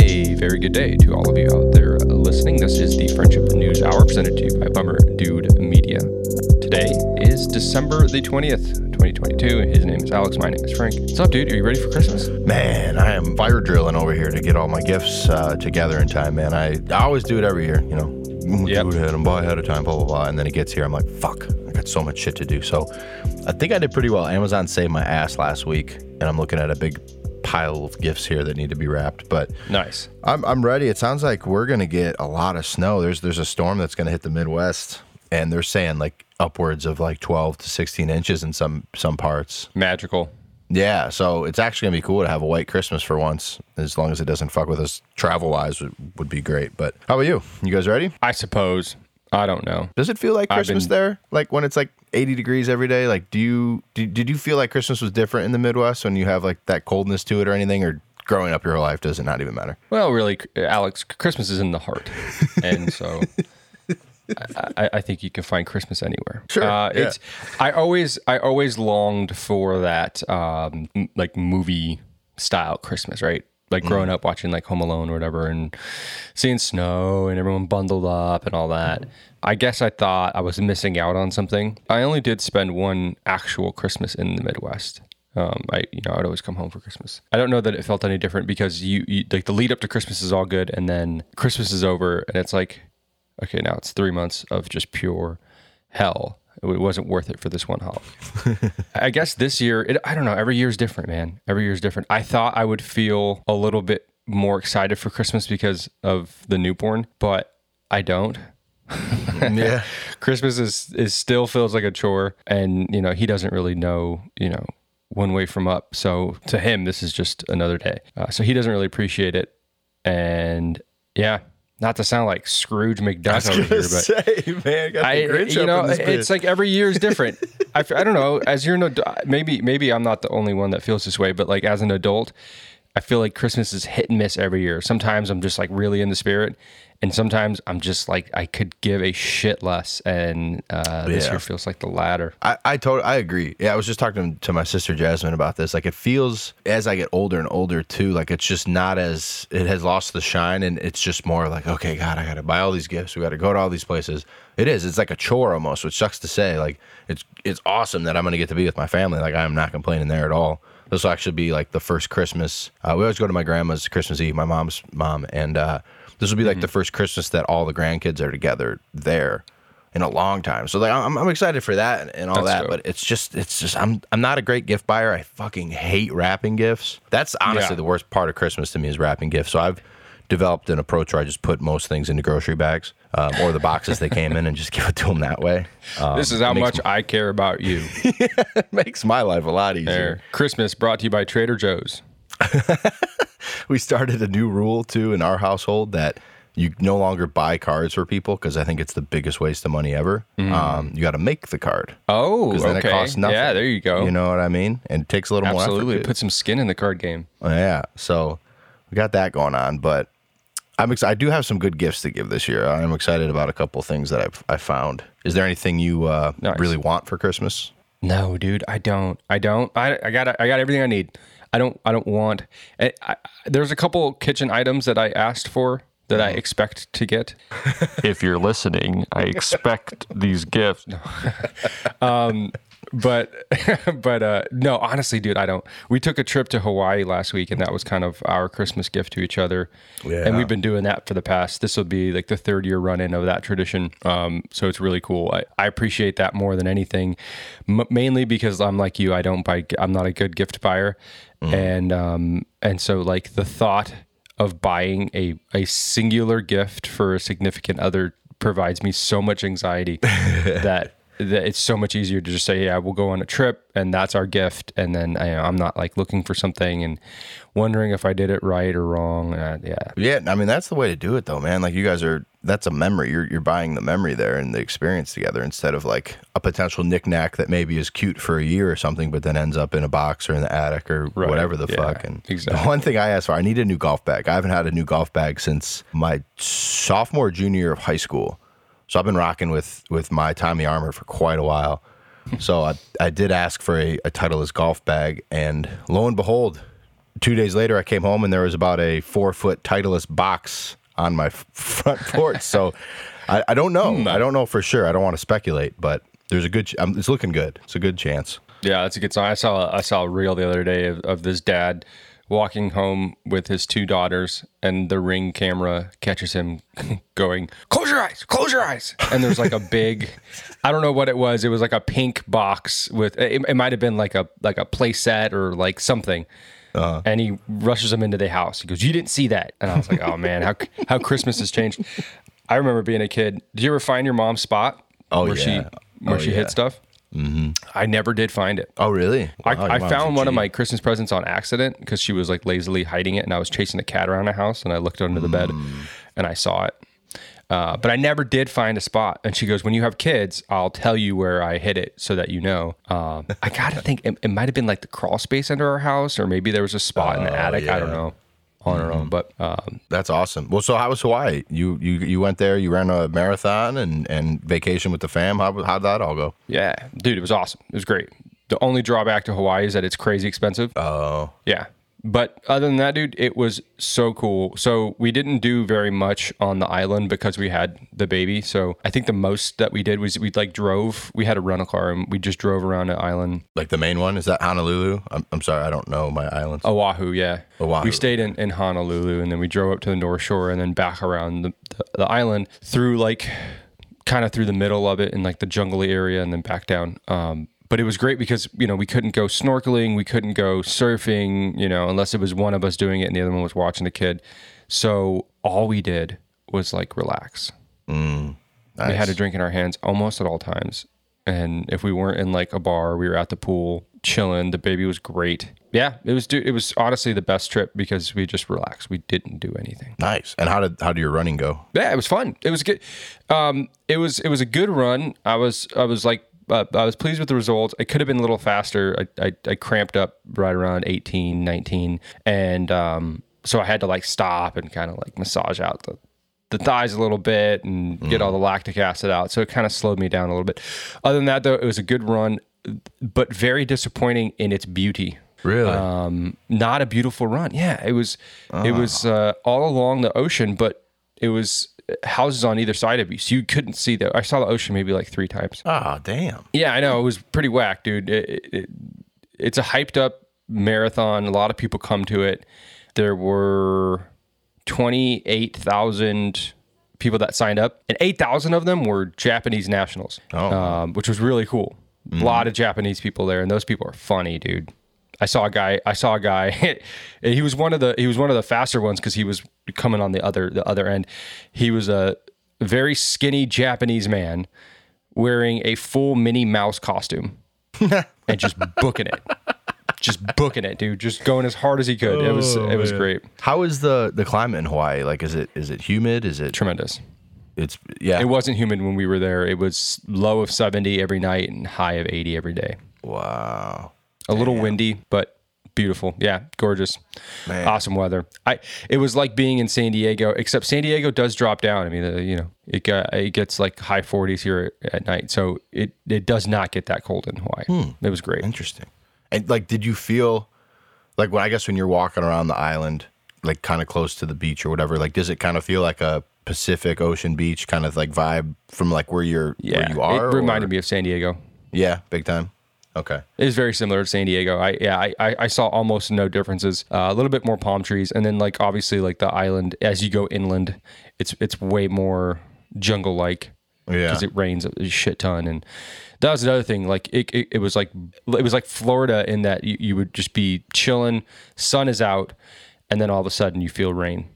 A very good day to all of you out there listening. This is the Friendship News Hour presented to you by Bummer Dude Media. Today is December the 20th, 2022. His name is Alex. My name is Frank. What's up, dude? Are you ready for Christmas? Man, I am fire drilling over here to get all my gifts uh, together in time, man. I, I always do it every year, you know. Yep. Do it ahead and buy ahead of time, blah, blah, blah. And then it gets here, I'm like, fuck, I got so much shit to do. So I think I did pretty well. Amazon saved my ass last week, and I'm looking at a big pile of gifts here that need to be wrapped. But Nice. I'm, I'm ready. It sounds like we're going to get a lot of snow. There's there's a storm that's going to hit the Midwest, and they're saying like upwards of like 12 to 16 inches in some some parts. Magical. Yeah, so it's actually gonna be cool to have a white Christmas for once, as long as it doesn't fuck with us travel wise, would, would be great. But how about you? You guys ready? I suppose. I don't know. Does it feel like Christmas been- there? Like when it's like 80 degrees every day? Like, do you did, did you feel like Christmas was different in the Midwest when you have like that coldness to it or anything? Or growing up your whole life does it not even matter? Well, really, Alex, Christmas is in the heart, and so I, I, think you can find Christmas anywhere. Sure, uh, yeah. it's. I always, I always longed for that, um, like movie style Christmas, right? Like Mm. growing up watching like Home Alone or whatever, and seeing snow and everyone bundled up and all that. I guess I thought I was missing out on something. I only did spend one actual Christmas in the Midwest. Um, I you know I'd always come home for Christmas. I don't know that it felt any different because you, you like the lead up to Christmas is all good, and then Christmas is over, and it's like, okay, now it's three months of just pure hell. It wasn't worth it for this one holiday. I guess this year, it, I don't know. Every year is different, man. Every year is different. I thought I would feel a little bit more excited for Christmas because of the newborn, but I don't. yeah. Christmas is is still feels like a chore, and you know he doesn't really know you know one way from up. So to him, this is just another day. Uh, so he doesn't really appreciate it, and yeah, not to sound like Scrooge McDuck over here, but say, man, got the I, you know, it's like every year is different. I, I don't know. As you're an adult, maybe maybe I'm not the only one that feels this way, but like as an adult, I feel like Christmas is hit and miss every year. Sometimes I'm just like really in the spirit, and sometimes I'm just like I could give a shit less. And uh, this Yeah. year feels like the latter. I, I totally I agree. Yeah, I was just talking to my sister Jasmine about this. Like it feels as I get older and older too, like it's just not as it has lost the shine and it's just more like, okay, God, I gotta buy all these gifts. We gotta go to all these places. It is. It's like a chore almost, which sucks to say. Like it's it's awesome that I'm gonna get to be with my family. Like I'm not complaining there at all. This will actually be like the first Christmas. Uh, we always go to my grandma's Christmas Eve, my mom's mom, and uh, this will be like the first Christmas that all the grandkids are together there in a long time. So like I'm, I'm excited for that and, and all That's that, dope. but it's just it's just I'm I'm not a great gift buyer. I fucking hate wrapping gifts. That's honestly Yeah. the worst part of Christmas to me is wrapping gifts. So I've developed an approach where I just put most things into grocery bags um, or the boxes they came in and just give it to them that way. Um, this is how much I care about you. makes my life a lot easier. there, Christmas brought to you by Trader Joe's. We started a new rule too in our household that you no longer buy cards for people because I think it's the biggest waste of money ever. Um, you got to make the card. Oh, 'Cause then it okay. costs nothing. Yeah, there you go. You know what I mean? And it takes a little more Absolutely, put some skin in the card game. Yeah. So we got that going on, but I'm excited. I do have some good gifts to give this year. I'm excited about a couple things that I've I found. Is there anything you uh, Nice. really want for Christmas? No, dude, I don't. I don't. I, I got. I got everything I need. I don't. I don't want. I, I, there's a couple kitchen items that I asked for that I expect to get. if you're listening, I expect these gifts. um, but but uh, no, honestly, dude, I don't. We took a trip to Hawaii last week, and that was kind of our Christmas gift to each other. Yeah. And we've been doing that for the past. This will be like the third year run in of that tradition. Um, so it's really cool. I, I appreciate that more than anything, m- mainly because I'm like you. I don't buy. I'm not a good gift buyer, and um, and so like the thought of buying a a singular gift for a significant other provides me so much anxiety that that it's so much easier to just say, yeah, we'll go on a trip and that's our gift. And then I, I'm not like looking for something and wondering if I did it right or wrong. Uh, yeah. Yeah, I mean that's the way to do it though, man. Like you guys are that's a memory. You're you're buying the memory there and the experience together instead of like a potential knickknack that maybe is cute for a year or something, but then ends up in a box or in the attic or Right, whatever the yeah, fuck. And exactly. the one thing I asked for, I need a new golf bag. I haven't had a new golf bag since my sophomore junior year of high school. So I've been rocking with with my Tommy Armour for quite a while. So I, I did ask for a, a Titleist golf bag, and lo and behold, two days later, I came home and there was about a four foot Titleist box on my f- front porch. so I, I don't know. I don't know for sure. I don't want to speculate, but there's a good. Ch- um, it's looking good. It's a good chance. Yeah, that's a good sign. I saw I saw a reel the other day of, of this dad walking home with his two daughters, and the ring camera catches him going, "Close your eyes, close your eyes." And there's like a big, I don't know what it was. It was like a pink box with it, it might have been like a like a play set or like something. Uh-huh. And he rushes them into the house. He goes, "You didn't see that?" And I was like, "Oh man, how how Christmas has changed." I remember being a kid. Did you ever find your mom's spot? Oh, where she yeah. where Oh, she yeah. hid stuff. Mm-hmm. I never did find it. Oh, really? I, Wow, your I found one of my Christmas presents on accident because she was like lazily hiding it, and I was chasing a cat around the house, and I looked under the bed, Mm. and I saw it. Uh, but I never did find a spot. And she goes, "When you have kids, I'll tell you where I hid it so that you know." Um, I gotta think it, it might have been like the crawl space under our house, or maybe there was a spot in the attic. I don't Oh, yeah. Mm-hmm. know. I but um, That's awesome. Well, so how was Hawaii? You you you went there. You ran a marathon and and vacation with the fam. How how'd that all go? yeah, dude, it was awesome. It was great. The only drawback to Hawaii is that it's crazy expensive. Oh, Yeah. But other than that, dude, it was so cool. So we didn't do very much on the island because we had the baby. So I think the most that we did was we like drove. We had a rental car and we just drove around the island. like the main one is that Honolulu? I'm, I'm sorry, I don't know my islands. Oahu, yeah. Oahu. We stayed in, in Honolulu and then we drove up to the North Shore and then back around the, the, the island through like kind of through the middle of it in like the jungly area and then back down. Um, but it was great because you know we couldn't go snorkeling, we couldn't go surfing, you know, unless it was one of us doing it and the other one was watching the kid. So all we did was like relax. We had a drink in our hands almost at all times. And if we weren't in like a bar, we were at the pool chilling. The baby was great. Yeah, it was. It was honestly the best trip because we just relaxed. We didn't do anything. Nice. And how did how did your running go? Yeah, it was fun. It was good. Um, it was it was a good run. I was I was like uh, I was pleased with the results. It could have been a little faster. I, I, I cramped up right around 18, 19. and um, so I had to like stop and kind of like massage out the the thighs a little bit and get all the lactic acid out. So it kind of slowed me down a little bit. Other than that, though, it was a good run, but very disappointing in its beauty Really? um, not a beautiful run. Yeah, it was. It was uh, all along the ocean, but it was houses on either side of you, so you couldn't see the. I saw the ocean maybe like three times. Ah, damn. Yeah, I know it was pretty whack, dude. It, it, it- it's a hyped up marathon. A lot of people come to it. There were twenty eight thousand people that signed up, and eight thousand of them were Japanese nationals, Oh. um, which was really cool. A lot of Japanese people there, and those people are funny, dude. I saw a guy. I saw a guy. he was one of the. He was one of the faster ones because he was coming on the other the other end. He was a very skinny Japanese man wearing a full Minnie Mouse costume and just booking it, just booking it, dude. Just going as hard as he could. it was it oh, was great, How is the the climate in Hawaii? Like, is it is it humid? Is it? tremendous. It's yeah. It wasn't humid when we were there. It was low of seventy every night and high of eighty every day. wow. A little windy, but beautiful. Yeah, gorgeous. Man. Awesome weather. I it was like being in San Diego, except San Diego does drop down. I mean, uh, you know, it got, it gets like high 40s here at night, so it it does not get that cold in Hawaii. It was great. Interesting. And like, did you feel like when I guess when you're walking around the island, like kind of close to the beach or whatever, like does it kind of feel like a Pacific Ocean beach kind of like vibe from like where you're Yeah, where you are? it reminded or- me of San Diego. Yeah, big time. Okay. It is very similar to San Diego. I yeah, I, I, I saw almost no differences. Uh, a little bit more palm trees, and then like obviously like the island as you go inland, it's it's way more jungle like Yeah. because it rains a shit ton. And that was another thing. Like it, it, it was like it was like Florida in that you, you would just be chilling, sun is out, and then all of a sudden you feel rain,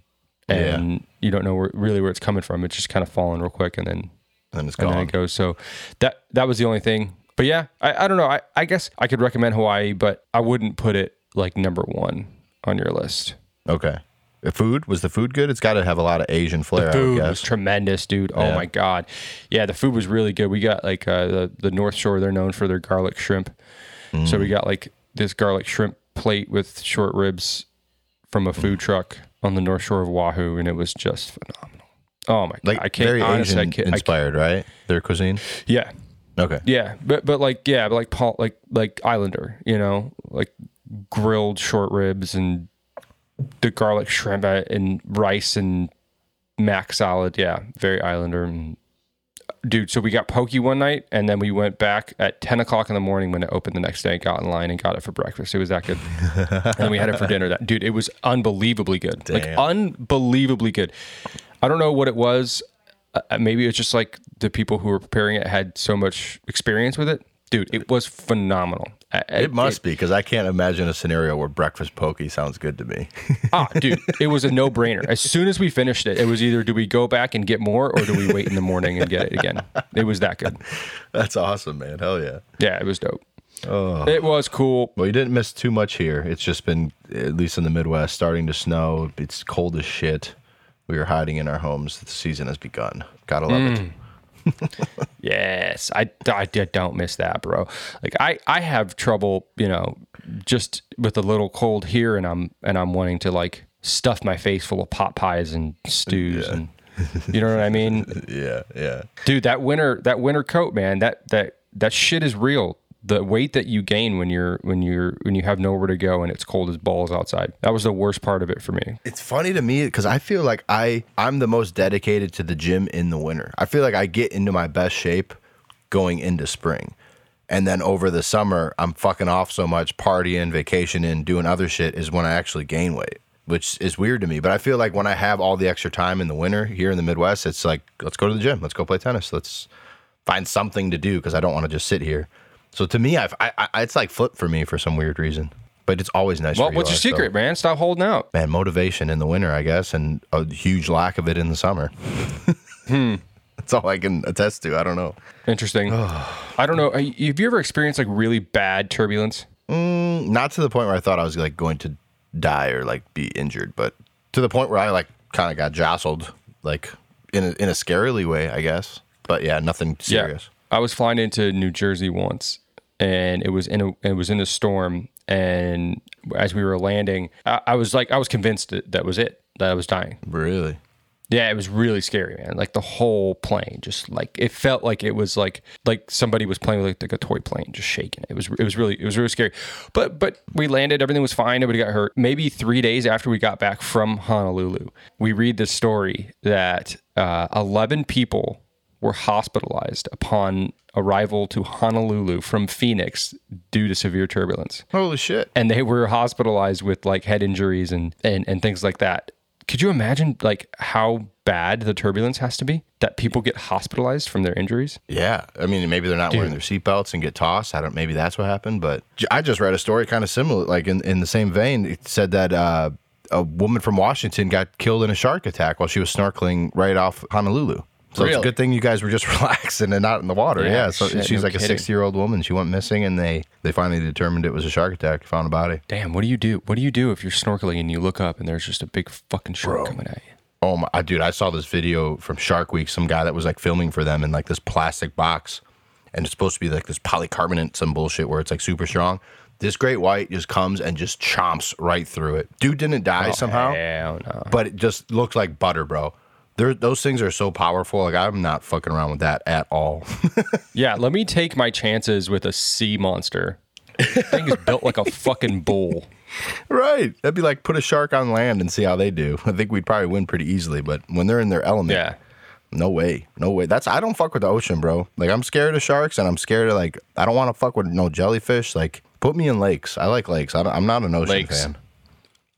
and you don't know where, really where it's coming from. It's just kind of falling real quick, and then and it's and gone. then it goes. So that that was the only thing. But yeah, I, I don't know. I, I guess I could recommend Hawaii, but I wouldn't put it like number one on your list. Okay. The food was the food good? It's got to have a lot of Asian flair. I Food was tremendous, dude. Oh Yeah. my god, yeah, the food was really good. We got like uh, the the North Shore. They're known for their garlic shrimp, so Mm. we got like this garlic shrimp plate with short ribs from a food truck on the North Shore of Oahu, and it was just phenomenal. Oh my god, like I can't very honestly. I Asian can't, I can't, inspired, right? Their cuisine. yeah, Okay. Yeah, but but like yeah, but like Paul like like Islander, you know, like grilled short ribs and the garlic shrimp and rice and mac salad. Yeah, very Islander. And, dude, so we got poke one night, and then we went back at ten o'clock in the morning when it opened the next day. Got in line and got it for breakfast. It was that good. and then we had it for dinner. That dude, it was unbelievably good. Like unbelievably good. I don't know what it was. Uh, maybe it's just like the people who were preparing it had so much experience with it. Dude, it was phenomenal. Uh, It must be because I can't imagine a scenario where breakfast poke sounds good to me. Ah, dude, it was a no brainer. As soon as we finished it, it was either do we go back and get more or do we wait in the morning and get it again? It was that good. That's awesome, man. Hell yeah. Yeah, it was dope. Oh. It was cool. Well, you didn't miss too much here. It's just been, at least in the Midwest, starting to snow. It's cold as shit. We are hiding in our homes. The season has begun. Gotta love it. Mm. Yes, I, I, I don't miss that, bro. Like I, I have trouble, you know, just with a little cold here, and I'm and I'm wanting to like stuff my face full of pot pies and stews, and you know what I mean, Yeah, yeah. dude. That winter, that winter coat, man. That that that shit is real. The weight that you gain when you're when you're when you have nowhere to go and it's cold as balls outside. That was the worst part of it for me. It's funny to me because I feel like I I'm the most dedicated to the gym in the winter. I feel like I get into my best shape going into spring. And then over the summer, I'm fucking off so much, partying, vacationing, doing other shit is when I actually gain weight, which is weird to me. But I feel like when I have all the extra time in the winter here in the Midwest, it's like, let's go to the gym, let's go play tennis, let's find something to do because I don't want to just sit here. So to me, I've, I, I, it's like flip for me for some weird reason. But it's always nice. Well, what's your so- secret, man? Stop holding out. man, motivation in the winter, I guess, and a huge lack of it in the summer. That's all I can attest to. I don't know. Interesting. I don't know. Uh, Have you ever experienced like really bad turbulence? Not to the point where I thought I was like going to die or like be injured, but to the point where I like kind of got jostled, like in a, in a scarily way, I guess. But yeah, nothing serious. I was flying into New Jersey once, and it was in a it was in a storm. And as we were landing, I, I was like, I was convinced that that was it. That I was dying. Really? Yeah, it was really scary, man. Like the whole plane, just like it felt like it was like like somebody was playing with like, a toy plane, just shaking. It was it was really it was really scary. But but we landed, everything was fine. Nobody got hurt. Maybe three days after we got back from Honolulu, we read the story that uh, eleven people were hospitalized upon arrival to Honolulu from Phoenix due to severe turbulence Holy shit. and they were hospitalized with like head injuries and, and and things like that. Could you imagine like how bad the turbulence has to be that people get hospitalized from their injuries? Yeah, I mean, maybe they're not wearing their seatbelts and get tossed. I don't. Maybe that's what happened. But I just read a story kind of similar, like in, in the same vein. It said that uh, a woman from Washington got killed in a shark attack while she was snorkeling right off Honolulu. So it's a good thing you guys were just relaxing and not in the water. Yeah, Yeah. so shit, she's no like a 60 year old woman. She went missing, and they they finally determined it was a shark attack. Found a body. Damn, what do you do? What do you do if you're snorkeling and you look up and there's just a big fucking shark coming at you? Oh my, dude! I saw this video from Shark Week. Some guy that was like filming for them in like this plastic box, and it's supposed to be like this polycarbonate, some bullshit where it's like super strong. This great white just comes and just chomps right through it. Dude didn't die oh, somehow, Hell no. but it just looked like butter, bro. There, those things are so powerful. Like I'm not fucking around with that at all. Yeah, let me take my chances with a sea monster. thing is built like a fucking bull. right? That'd be like put a shark on land and see how they do. I think we'd probably win pretty easily. But when they're in their element, Yeah. No way. No way. That's I don't fuck with the ocean, bro. Like I'm scared of sharks and I'm scared of like I don't want to fuck with no jellyfish. Like put me in lakes. I like lakes. I don't, I'm not an ocean Lakes. fan.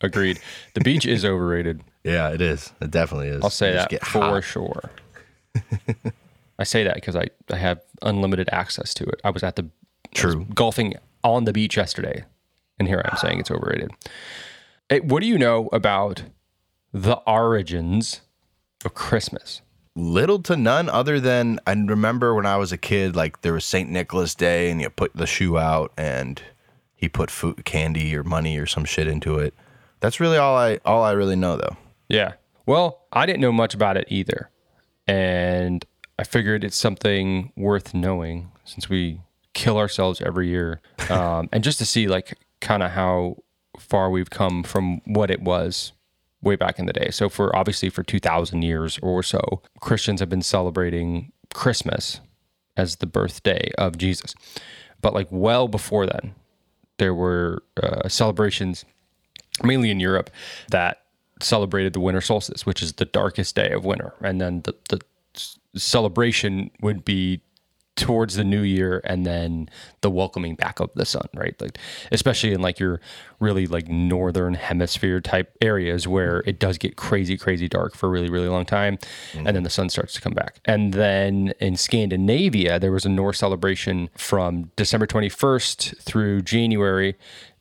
Agreed. The beach is overrated. Yeah, it is. It definitely is. I'll say You that for hot. sure. I say that because I, I have unlimited access to it. I was at the True. golfing on the beach yesterday, and here I'm saying it's overrated. Hey, what do you know about the origins of Christmas? Little to none other than I remember when I was a kid, like there was St. Nicholas Day and you put the shoe out and he put food, candy or money or some shit into it. That's really all I all I really know though. Yeah. Well, I didn't know much about it either. And I figured it's something worth knowing since we kill ourselves every year. Um, and just to see, like, kind of how far we've come from what it was way back in the day. So, for obviously, for 2,000 years or so, Christians have been celebrating Christmas as the birthday of Jesus. But, like, well before then, there were uh, celebrations mainly in Europe, that celebrated the winter solstice, which is the darkest day of winter. And then the, the celebration would be towards the new year and then the welcoming back of the sun, right? Like especially in like your really like northern hemisphere type areas where it does get crazy crazy dark for a really really long time and then the sun starts to come back. And then in Scandinavia there was a Norse celebration from December 21st through January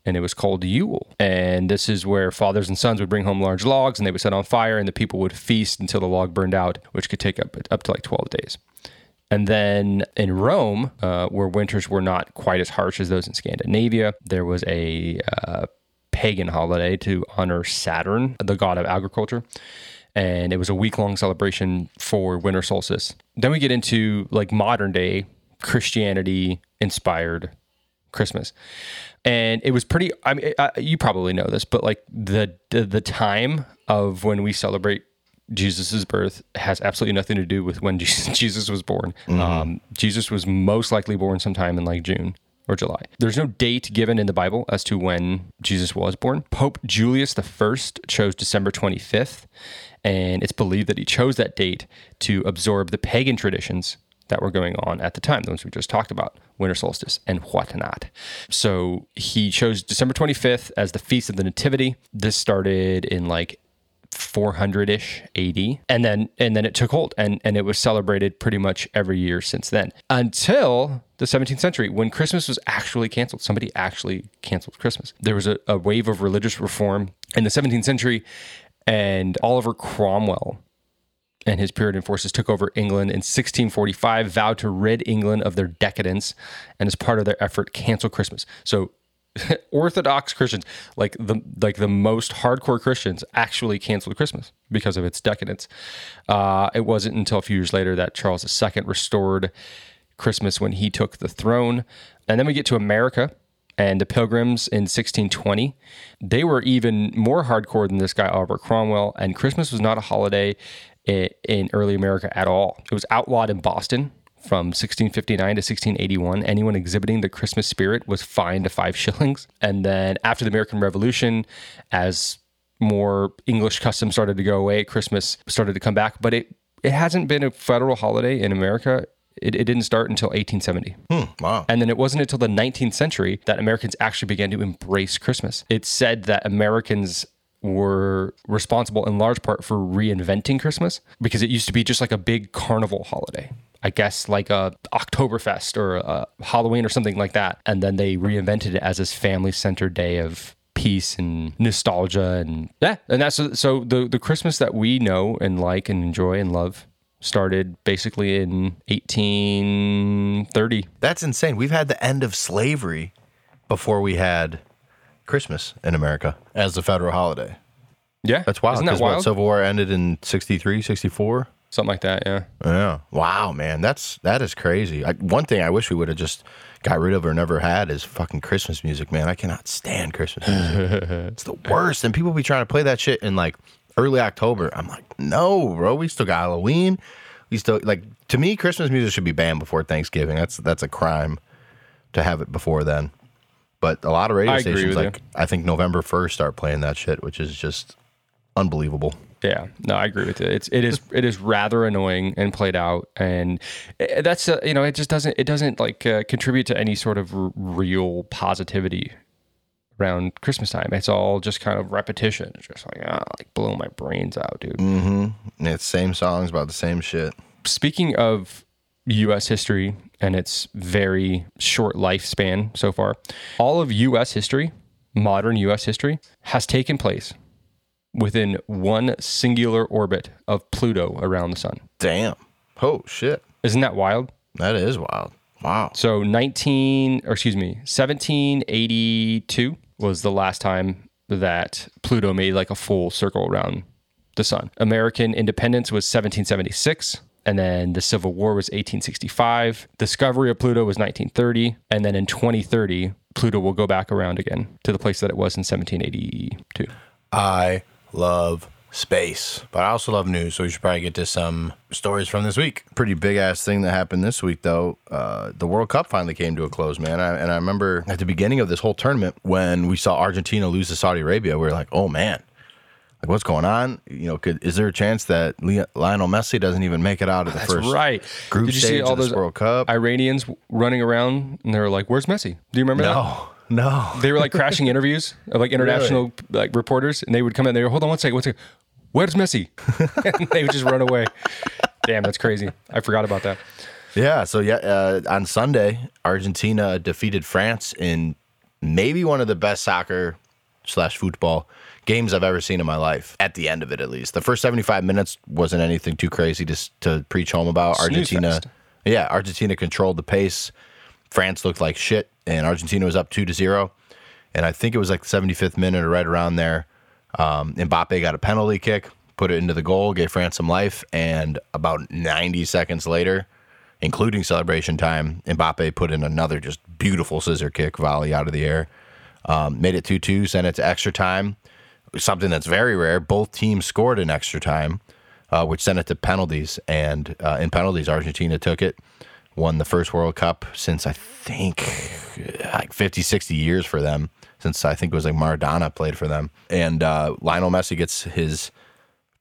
and it was called Yule. And this is where fathers and sons would bring home large logs and they would set on fire and the people would feast until the log burned out, which could take up up to like 12 days. And then in Rome, uh, where winters were not quite as harsh as those in Scandinavia, there was a uh, pagan holiday to honor Saturn, the god of agriculture. And it was a week long celebration for winter solstice. Then we get into like modern day Christianity inspired Christmas. And it was pretty, I mean, uh, you probably know this, but like the, the, the time of when we celebrate Jesus' birth has absolutely nothing to do with when Jesus, was born. Um, Jesus was most likely born sometime in like June or July. There's no date given in the Bible as to when Jesus was born. Pope Julius I chose December 25th, and it's believed that he chose that date to absorb the pagan traditions that were going on at the time, the ones we just talked about, winter solstice and whatnot. So he chose December 25th as the Feast of the Nativity. This started in like 400ish AD and then and then it took hold and and it was celebrated pretty much every year since then. Until the 17th century when Christmas was actually canceled. Somebody actually canceled Christmas. There was a, a wave of religious reform in the 17th century and Oliver Cromwell and his Puritan forces took over England in 1645, vowed to rid England of their decadence, and as part of their effort, cancel Christmas. So Orthodox Christians, like the like the most hardcore Christians, actually canceled Christmas because of its decadence. Uh, it wasn't until a few years later that Charles II restored Christmas when he took the throne, and then we get to America and the Pilgrims in 1620. They were even more hardcore than this guy Oliver Cromwell, and Christmas was not a holiday in early America at all. It was outlawed in Boston from 1659 to 1681. Anyone exhibiting the Christmas spirit was fined to five shillings. And then after the American Revolution, as more English customs started to go away, Christmas started to come back. But it it hasn't been a federal holiday in America. It, it didn't start until 1870. Hmm, wow. And then it wasn't until the 19th century that Americans actually began to embrace Christmas. It's said that Americans were responsible in large part for reinventing Christmas because it used to be just like a big carnival holiday. I guess like a Oktoberfest or a Halloween or something like that. And then they reinvented it as this family centered day of peace and nostalgia and yeah. And that's so the the Christmas that we know and like and enjoy and love started basically in 1830. That's insane. We've had the end of slavery before we had Christmas in America as the federal holiday. Yeah. That's wild. Isn't that 'cause what, wild? Civil War ended in 63, 64? Something like that, yeah. Yeah. Wow, man. That's that is crazy. I, one thing I wish we would have just got rid of or never had is fucking Christmas music, man. I cannot stand Christmas music. it's the worst. And people be trying to play that shit in like early October. I'm like, no, bro. We still got Halloween. We still like to me, Christmas music should be banned before Thanksgiving. That's that's a crime to have it before then. But a lot of radio I stations, with you. like I think November first, start playing that shit, which is just unbelievable. Yeah, no, I agree with it. It's it is it is rather annoying and played out, and eh, that's uh, you know it just doesn't it doesn't like uh, contribute to any sort of r- real positivity around Christmas time. It's all just kind of repetition. It's just like ah, like blow my brains out, dude. And it's same songs about the same shit. Speaking of U.S. history and its very short lifespan so far, all of U.S. history, modern U.S. history, has taken place within one singular orbit of Pluto around the sun. Damn. Oh shit. Isn't that wild? That is wild. Wow. So 19, or excuse me, 1782 was the last time that Pluto made like a full circle around the sun. American independence was 1776. And then the Civil War was 1865. Discovery of Pluto was 1930. And then in 2030, Pluto will go back around again to the place that it was in 1782. I love space. But I also love news, so we should probably get to some stories from this week. Pretty big ass thing that happened this week, though. Uh, the World Cup finally came to a close, man. I, and I remember at the beginning of this whole tournament when we saw Argentina lose to Saudi Arabia, we were like, oh man. Like what's going on? You know, could, is there a chance that Le- Lionel Messi doesn't even make it out of the That's first right. group Did you stage see all of this those World Cup? Iranians running around and they were like, "Where's Messi?" Do you remember that? No. They were like crashing interviews of like international like reporters, and they would come in. and They were, "Hold on one second, one second. Where's Messi?" and they would just run away. Damn, that's crazy. I forgot about that. Yeah, so yeah, uh, on Sunday, Argentina defeated France in maybe one of the best soccer slash football games I've ever seen in my life. At the end of it, at least, the first seventy five minutes wasn't anything too crazy to to preach home about. Argentina, yeah, Argentina controlled the pace. France looked like shit, and Argentina was up two to zero. And I think it was like the seventy fifth minute or right around there. Um, Mbappe got a penalty kick, put it into the goal, gave France some life, and about ninety seconds later including celebration time. Mbappe put in another just beautiful scissor kick volley out of the air. Um, made it 2 2, sent it to extra time. Something that's very rare. Both teams scored in extra time, uh, which sent it to penalties. And uh, in penalties, Argentina took it, won the first World Cup since I think like 50, 60 years for them. Since I think it was like Maradona played for them. And uh, Lionel Messi gets his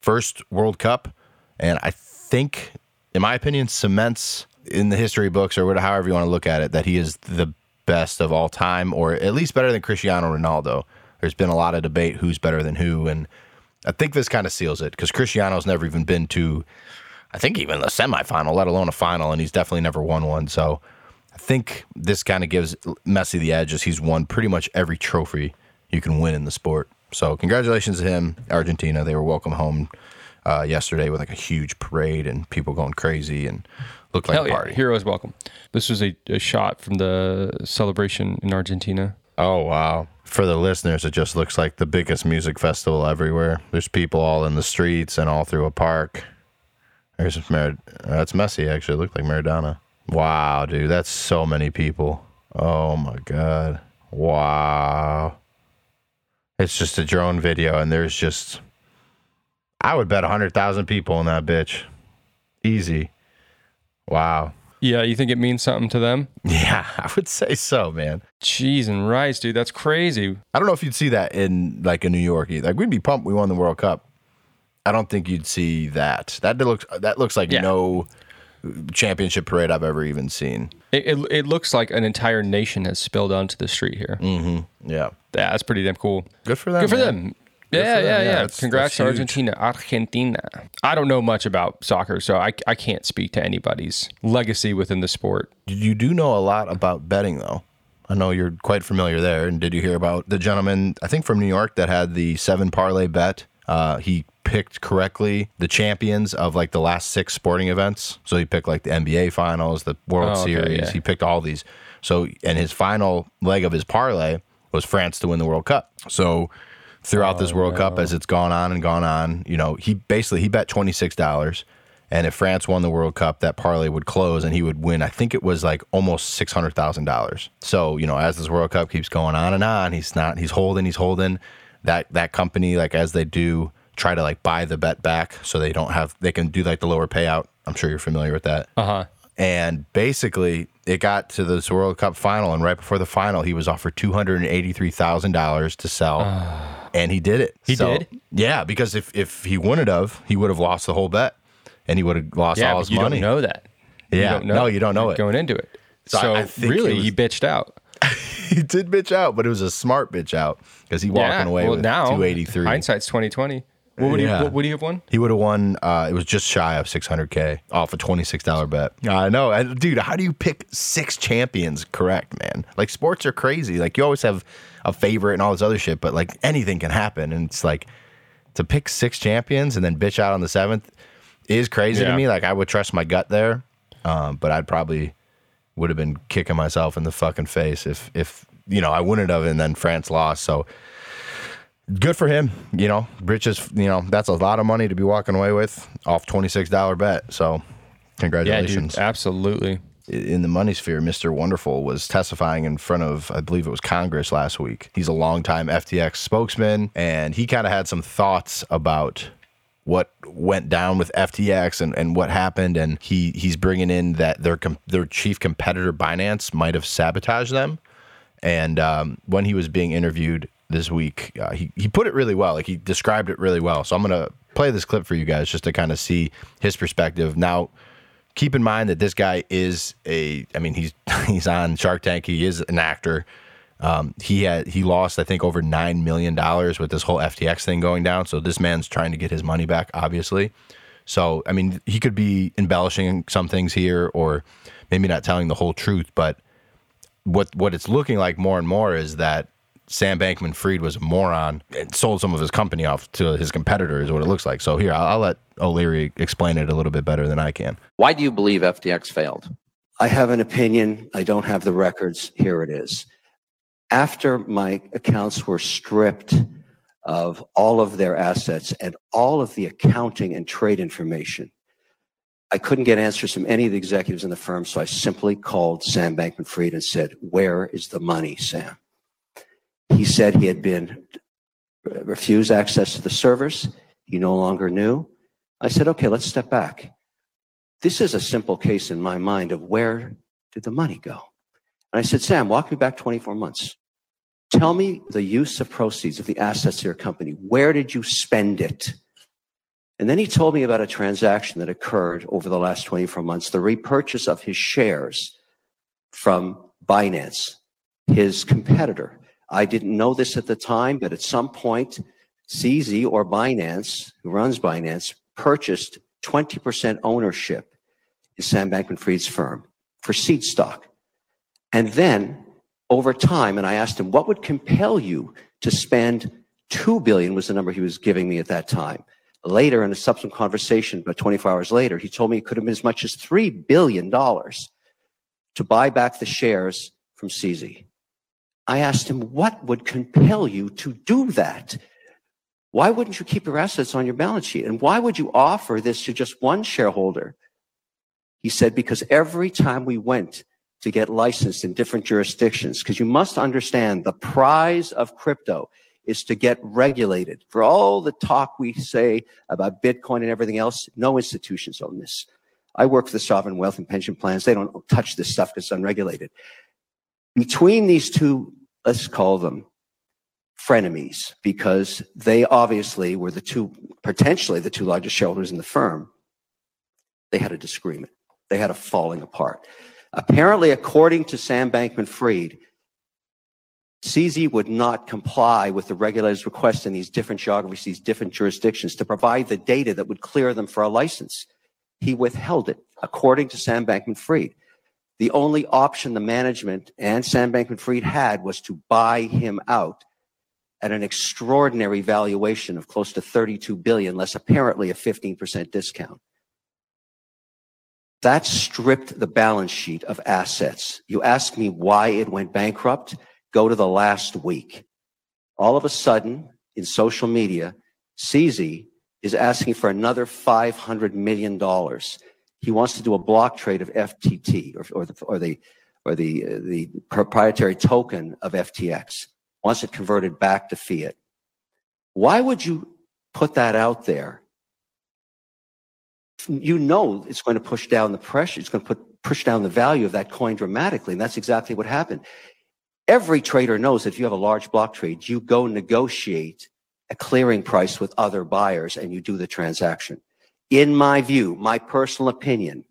first World Cup, and I think, in my opinion, cements in the history books or whatever, however you want to look at it, that he is the best of all time, or at least better than Cristiano Ronaldo. There's been a lot of debate who's better than who, and I think this kind of seals it because Cristiano's never even been to, I think even the semifinal, let alone a final, and he's definitely never won one. So I think this kind of gives Messi the edge as he's won pretty much every trophy you can win in the sport. So congratulations to him, Argentina. They were welcome home uh, yesterday with like a huge parade and people going crazy and looked like Hell a yeah, party. heroes welcome. This was a, a shot from the celebration in Argentina. Oh wow! For the listeners, it just looks like the biggest music festival everywhere. There's people all in the streets and all through a park. There's Mar- that's Messi. Actually, it looked like Maradona. Wow, dude, that's so many people. Oh my god! Wow. It's just a drone video, and there's just. I would bet hundred thousand people in that bitch. Easy. Wow. Yeah, you think it means something to them? Yeah, I would say so, man. Cheese and rice, dude. That's crazy. I don't know if you'd see that in like in New York. either. Like we'd be pumped we won the World Cup. I don't think you'd see that. That looks that looks like Yeah. no championship parade I've ever even seen. It, it, it looks like an entire nation has spilled onto the street here. Yeah, Yeah, that's pretty damn cool. good for them. Good for man. them. Yeah, for them, yeah, yeah. yeah. Congrats to. Argentina. Argentina. I don't know much about soccer, so I, I can't speak to anybody's legacy within the sport. You do know a lot about betting, though. I know you're quite familiar there. And did you hear about the gentleman, I think from New York, that had the seven parlay bet? Uh, he picked correctly the champions of like the last six sporting events. So he picked like the NBA finals, the World Oh, okay, Series. yeah. He picked all these. So, and his final leg of his parlay was France to win the World Cup. So, throughout Oh, this World Cup, as it's gone on and gone on, you know, he basically he bet twenty six dollars. And if France won the World Cup, that parlay would close and he would win. I think it was like almost six hundred thousand dollars. So you know, as this World Cup keeps going on and on, he's not he's holding, he's holding. That that company, like as they do, try to like buy the bet back so they don't have they can do like the lower payout. I'm sure you're familiar with that. Uh huh. And basically, it got to this World Cup final, and right before the final, he was offered two hundred and eighty-three thousand dollars to sell, and he did it. He did? yeah. Because if if he wouldn't have, he would have lost the whole bet, and he would have lost Yeah, all his you money. don't know that. Yeah. don't know No, you don't know it. going into it. So So, I- I think really, was- he bitched out. he did bitch out, but it was a smart bitch out because he walking yeah. away well, with now two eighty-three. Hindsight's twenty twenty. What would Yeah. he? What would he have won? He would have won. Uh, it was just shy of 600k off a 26 dollar bet. I know, And, dude. How do you pick six champions correct, man? Like sports are crazy. Like you always have a favorite and all this other shit, but like anything can happen, and it's like to pick six champions and then bitch out on the seventh is crazy to me. Like I would trust my gut there, um, but I'd probably would have been kicking myself in the fucking face if if you know I wouldn't have, and then France lost. So good for him. You know, riches. You know, that's a lot of money to be walking away with off twenty six dollar bet. So, Yeah, congratulations. dude. Absolutely. In the money sphere, Mr. Wonderful was testifying in front of, I believe it was Congress last week. He's a longtime FTX spokesman, and he kind of had some thoughts about what went down with FTX and, and what happened, and he he's bringing in that their their chief competitor Binance might have sabotaged them. And um, when he was being interviewed this week, uh, he he put it really well. Like he described it really well. So I'm gonna play this clip for you guys just to kind of see his perspective. Now, keep in mind that this guy is a. I mean, he's he's on Shark Tank. He is an actor. Um, he had he lost I think over nine million dollars with this whole FTX thing going down. So this man's trying to get his money back, obviously. So I mean, he could be embellishing some things here, or maybe not telling the whole truth. But what what it's looking like more and more is that Sam Bankman Fried was a moron and sold some of his company off to his competitor, is what it looks like. So here, I'll, I'll let O'Leary explain it a little bit better than I can. Why do you believe FTX failed? I have an opinion. I don't have the records. Here it is after my accounts were stripped of all of their assets and all of the accounting and trade information, I couldn't get answers from any of the executives in the firm, so I simply called Sam Bankman Fried and said, Where is the money, Sam? He said he had been uh, refused access to the servers. He no longer knew. I said, Okay, let's step back. This is a simple case in my mind of where did the money go? And I said, Sam, walk me back 24 months. Tell me the use of proceeds of the assets of your company. Where did you spend it? And then he told me about a transaction that occurred over the last 24 months, the repurchase of his shares from Binance, his competitor. I didn't know this at the time, but at some point, CZ or Binance, who runs Binance, purchased 20% ownership in Sam Bankman Fried's firm for seed stock. And then over time, and I asked him, what would compel you to spend two billion was the number he was giving me at that time. Later, in a subsequent conversation, about 24 hours later, he told me it could have been as much as three billion dollars to buy back the shares from CZ. I asked him, what would compel you to do that? Why wouldn't you keep your assets on your balance sheet? And why would you offer this to just one shareholder? He said, because every time we went to get licensed in different jurisdictions because you must understand the prize of crypto is to get regulated. For all the talk we say about Bitcoin and everything else, no institutions own this. I work for the sovereign wealth and pension plans. They don't touch this stuff because it's unregulated. Between these two, let's call them frenemies, because they obviously were the two, potentially the two largest shareholders in the firm. They had a disagreement. They had a falling apart. Apparently, according to Sam Bankman Fried, CZ would not comply with the regulator's request in these different geographies, these different jurisdictions to provide the data that would clear them for a license. He withheld it, according to Sam Bankman Fried. The only option the management and Sam Bankman Fried had was to buy him out at an extraordinary valuation of close to 32 billion, less apparently a 15% discount. That stripped the balance sheet of assets. You ask me why it went bankrupt? Go to the last week. All of a sudden, in social media, CZ is asking for another $500 million. He wants to do a block trade of FTT or, or the, or the, or the, uh, the proprietary token of FTX, wants it converted back to fiat. Why would you put that out there you know it's going to push down the pressure. It's going to put push down the value of that coin dramatically. And that's exactly what happened. Every trader knows if you have a large block trade, you go negotiate a clearing price with other buyers and you do the transaction. In my view, my personal opinion,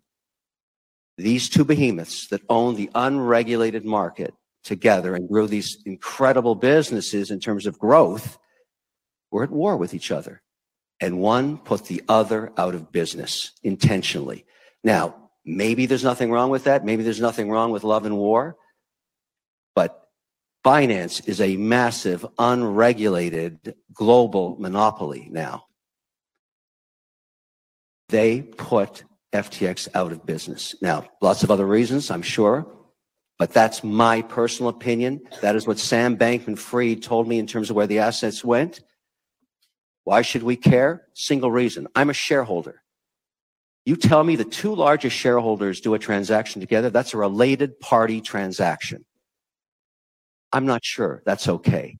these two behemoths that own the unregulated market together and grew these incredible businesses in terms of growth were at war with each other and one put the other out of business intentionally. Now, maybe there's nothing wrong with that. Maybe there's nothing wrong with love and war. But Binance is a massive, unregulated global monopoly now. They put FTX out of business. Now, lots of other reasons, I'm sure, but that's my personal opinion. That is what Sam Bankman Fried told me in terms of where the assets went. Why should we care? Single reason. I'm a shareholder. You tell me the two largest shareholders do a transaction together, that's a related party transaction. I'm not sure that's okay.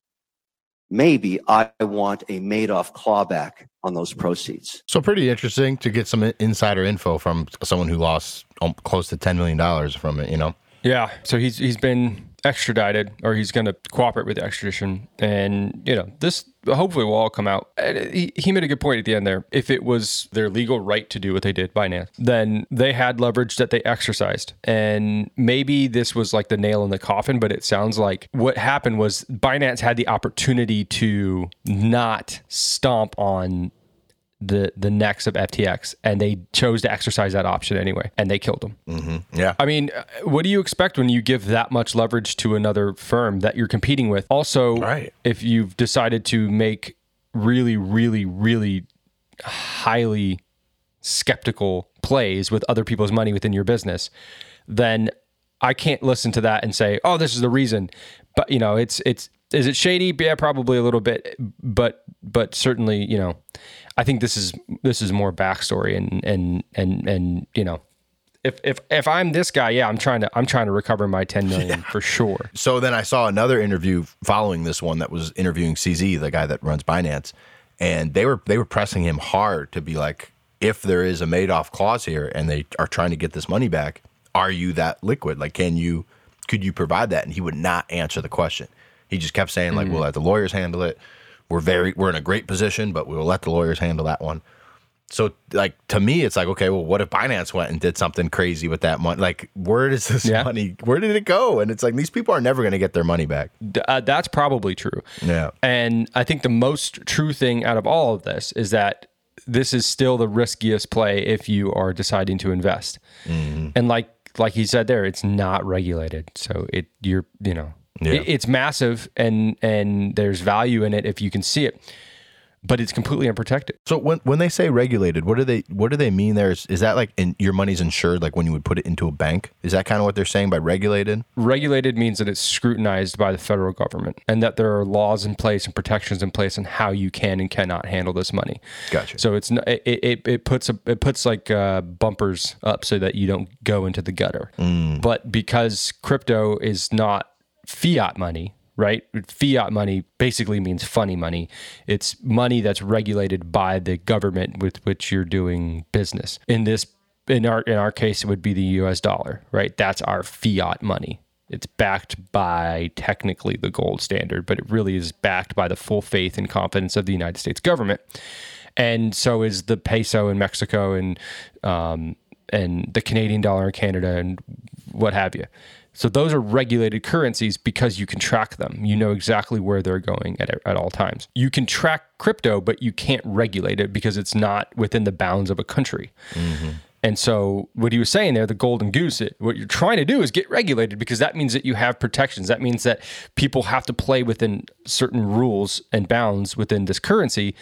Maybe I want a Madoff clawback on those proceeds. So pretty interesting to get some insider info from someone who lost um, close to ten million dollars from it. You know. Yeah. So he's he's been extradited or he's going to cooperate with the extradition. And, you know, this hopefully will all come out. He, he made a good point at the end there. If it was their legal right to do what they did, Binance, then they had leverage that they exercised. And maybe this was like the nail in the coffin, but it sounds like what happened was Binance had the opportunity to not stomp on the the necks of FTX, and they chose to exercise that option anyway, and they killed them. Mm-hmm. Yeah. I mean, what do you expect when you give that much leverage to another firm that you're competing with? Also, right. if you've decided to make really, really, really highly skeptical plays with other people's money within your business, then I can't listen to that and say, "Oh, this is the reason." But you know, it's it's is it shady? Yeah, probably a little bit, but but certainly, you know, I think this is this is more backstory and and and and you know, if if if I'm this guy, yeah, I'm trying to I'm trying to recover my 10 million yeah. for sure. So then I saw another interview following this one that was interviewing CZ, the guy that runs Binance, and they were they were pressing him hard to be like, if there is a Madoff clause here and they are trying to get this money back, are you that liquid? Like, can you could you provide that? And he would not answer the question. He just kept saying like, mm-hmm. "We'll let the lawyers handle it. We're very we're in a great position, but we'll let the lawyers handle that one." So like to me, it's like, okay, well, what if Binance went and did something crazy with that money? Like, where does this yeah. money? Where did it go? And it's like these people are never going to get their money back. Uh, that's probably true. Yeah. And I think the most true thing out of all of this is that this is still the riskiest play if you are deciding to invest. Mm-hmm. And like like he said there, it's not regulated, so it you're you know yeah. It, it's massive and and there's value in it if you can see it. But it's completely unprotected. So when when they say regulated, what do they what do they mean there? Is, is that like in, your money's insured like when you would put it into a bank? Is that kind of what they're saying by regulated? Regulated means that it's scrutinized by the federal government and that there are laws in place and protections in place on how you can and cannot handle this money. Gotcha. So it's it it, it puts a, it puts like uh, bumpers up so that you don't go into the gutter. Mm. But because crypto is not fiat money, right? Fiat money basically means funny money. It's money that's regulated by the government with which you're doing business. In this in our in our case it would be the US dollar, right? That's our fiat money. It's backed by technically the gold standard, but it really is backed by the full faith and confidence of the United States government. And so is the peso in Mexico and um, and the Canadian dollar in Canada and what have you. So those are regulated currencies because you can track them. You know exactly where they're going at, at all times. You can track crypto, but you can't regulate it because it's not within the bounds of a country. Mm-hmm. And so, what he was saying there, the golden goose, it, what you're trying to do is get regulated because that means that you have protections. That means that people have to play within certain rules and bounds within this currency.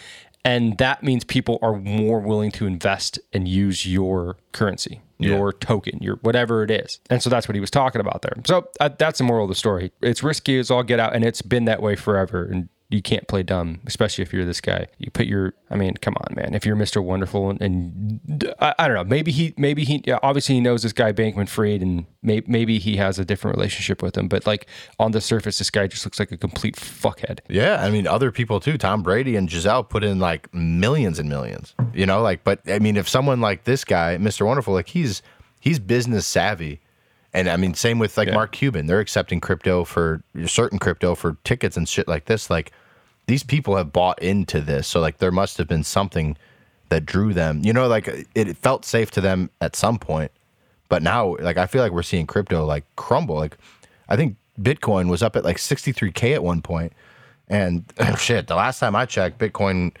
And that means people are more willing to invest and use your currency your yeah. token, your whatever it is. And so that's what he was talking about there. So uh, that's the moral of the story. It's risky as all get out, and it's been that way forever. And you can't play dumb, especially if you're this guy. You put your, I mean, come on, man. If you're Mr. Wonderful and, and I, I, don't know, maybe he, maybe he, obviously he knows this guy Bankman Fried and may, maybe he has a different relationship with him. But like on the surface, this guy just looks like a complete fuckhead. Yeah, I mean, other people too. Tom Brady and Gisele put in like millions and millions. You know, like, but I mean, if someone like this guy, Mr. Wonderful, like he's he's business savvy. And I mean, same with like yeah. Mark Cuban. They're accepting crypto for certain crypto for tickets and shit like this. Like, these people have bought into this. So like there must have been something that drew them. You know, like it, felt safe to them at some point. But now like I feel like we're seeing crypto like crumble. Like I think Bitcoin was up at like 63k at one. And oh, shit, the last time I checked, Bitcoin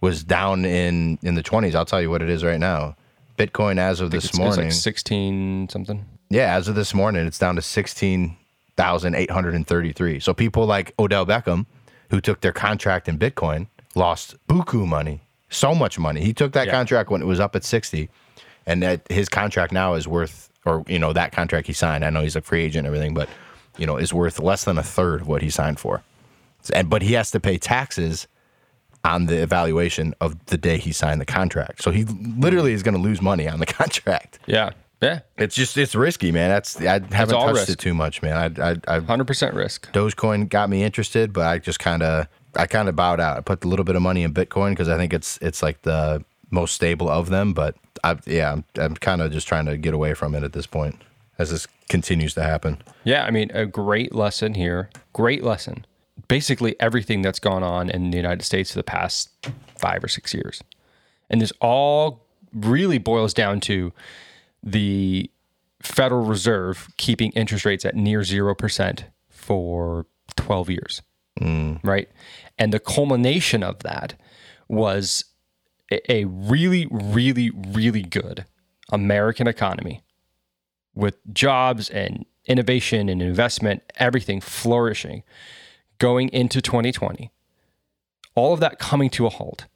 was down in in the 20s. I'll tell you what it is right now. Bitcoin as of this it's, morning, it's like 16 something. Yeah, as of this morning, it's down to 16,833. So people like Odell Beckham who took their contract in Bitcoin lost buku money, so much money. He took that yeah. contract when it was up at 60, and that his contract now is worth, or, you know, that contract he signed. I know he's a free agent and everything, but, you know, is worth less than a third of what he signed for. And, but he has to pay taxes on the evaluation of the day he signed the contract. So he literally is going to lose money on the contract. Yeah. Yeah, it's just it's risky, man. That's I haven't touched risk. it too much, man. I I hundred percent risk. Dogecoin got me interested, but I just kind of I kind of bowed out. I put a little bit of money in Bitcoin because I think it's it's like the most stable of them. But I, yeah, I'm, I'm kind of just trying to get away from it at this point as this continues to happen. Yeah, I mean, a great lesson here. Great lesson. Basically, everything that's gone on in the United States for the past five or six years. And this all really boils down to the Federal Reserve keeping interest rates at near 0% for 12 years. Mm. Right. And the culmination of that was a, a really, really, really good American economy with jobs and innovation and investment, everything flourishing going into 2020. All of that coming to a halt.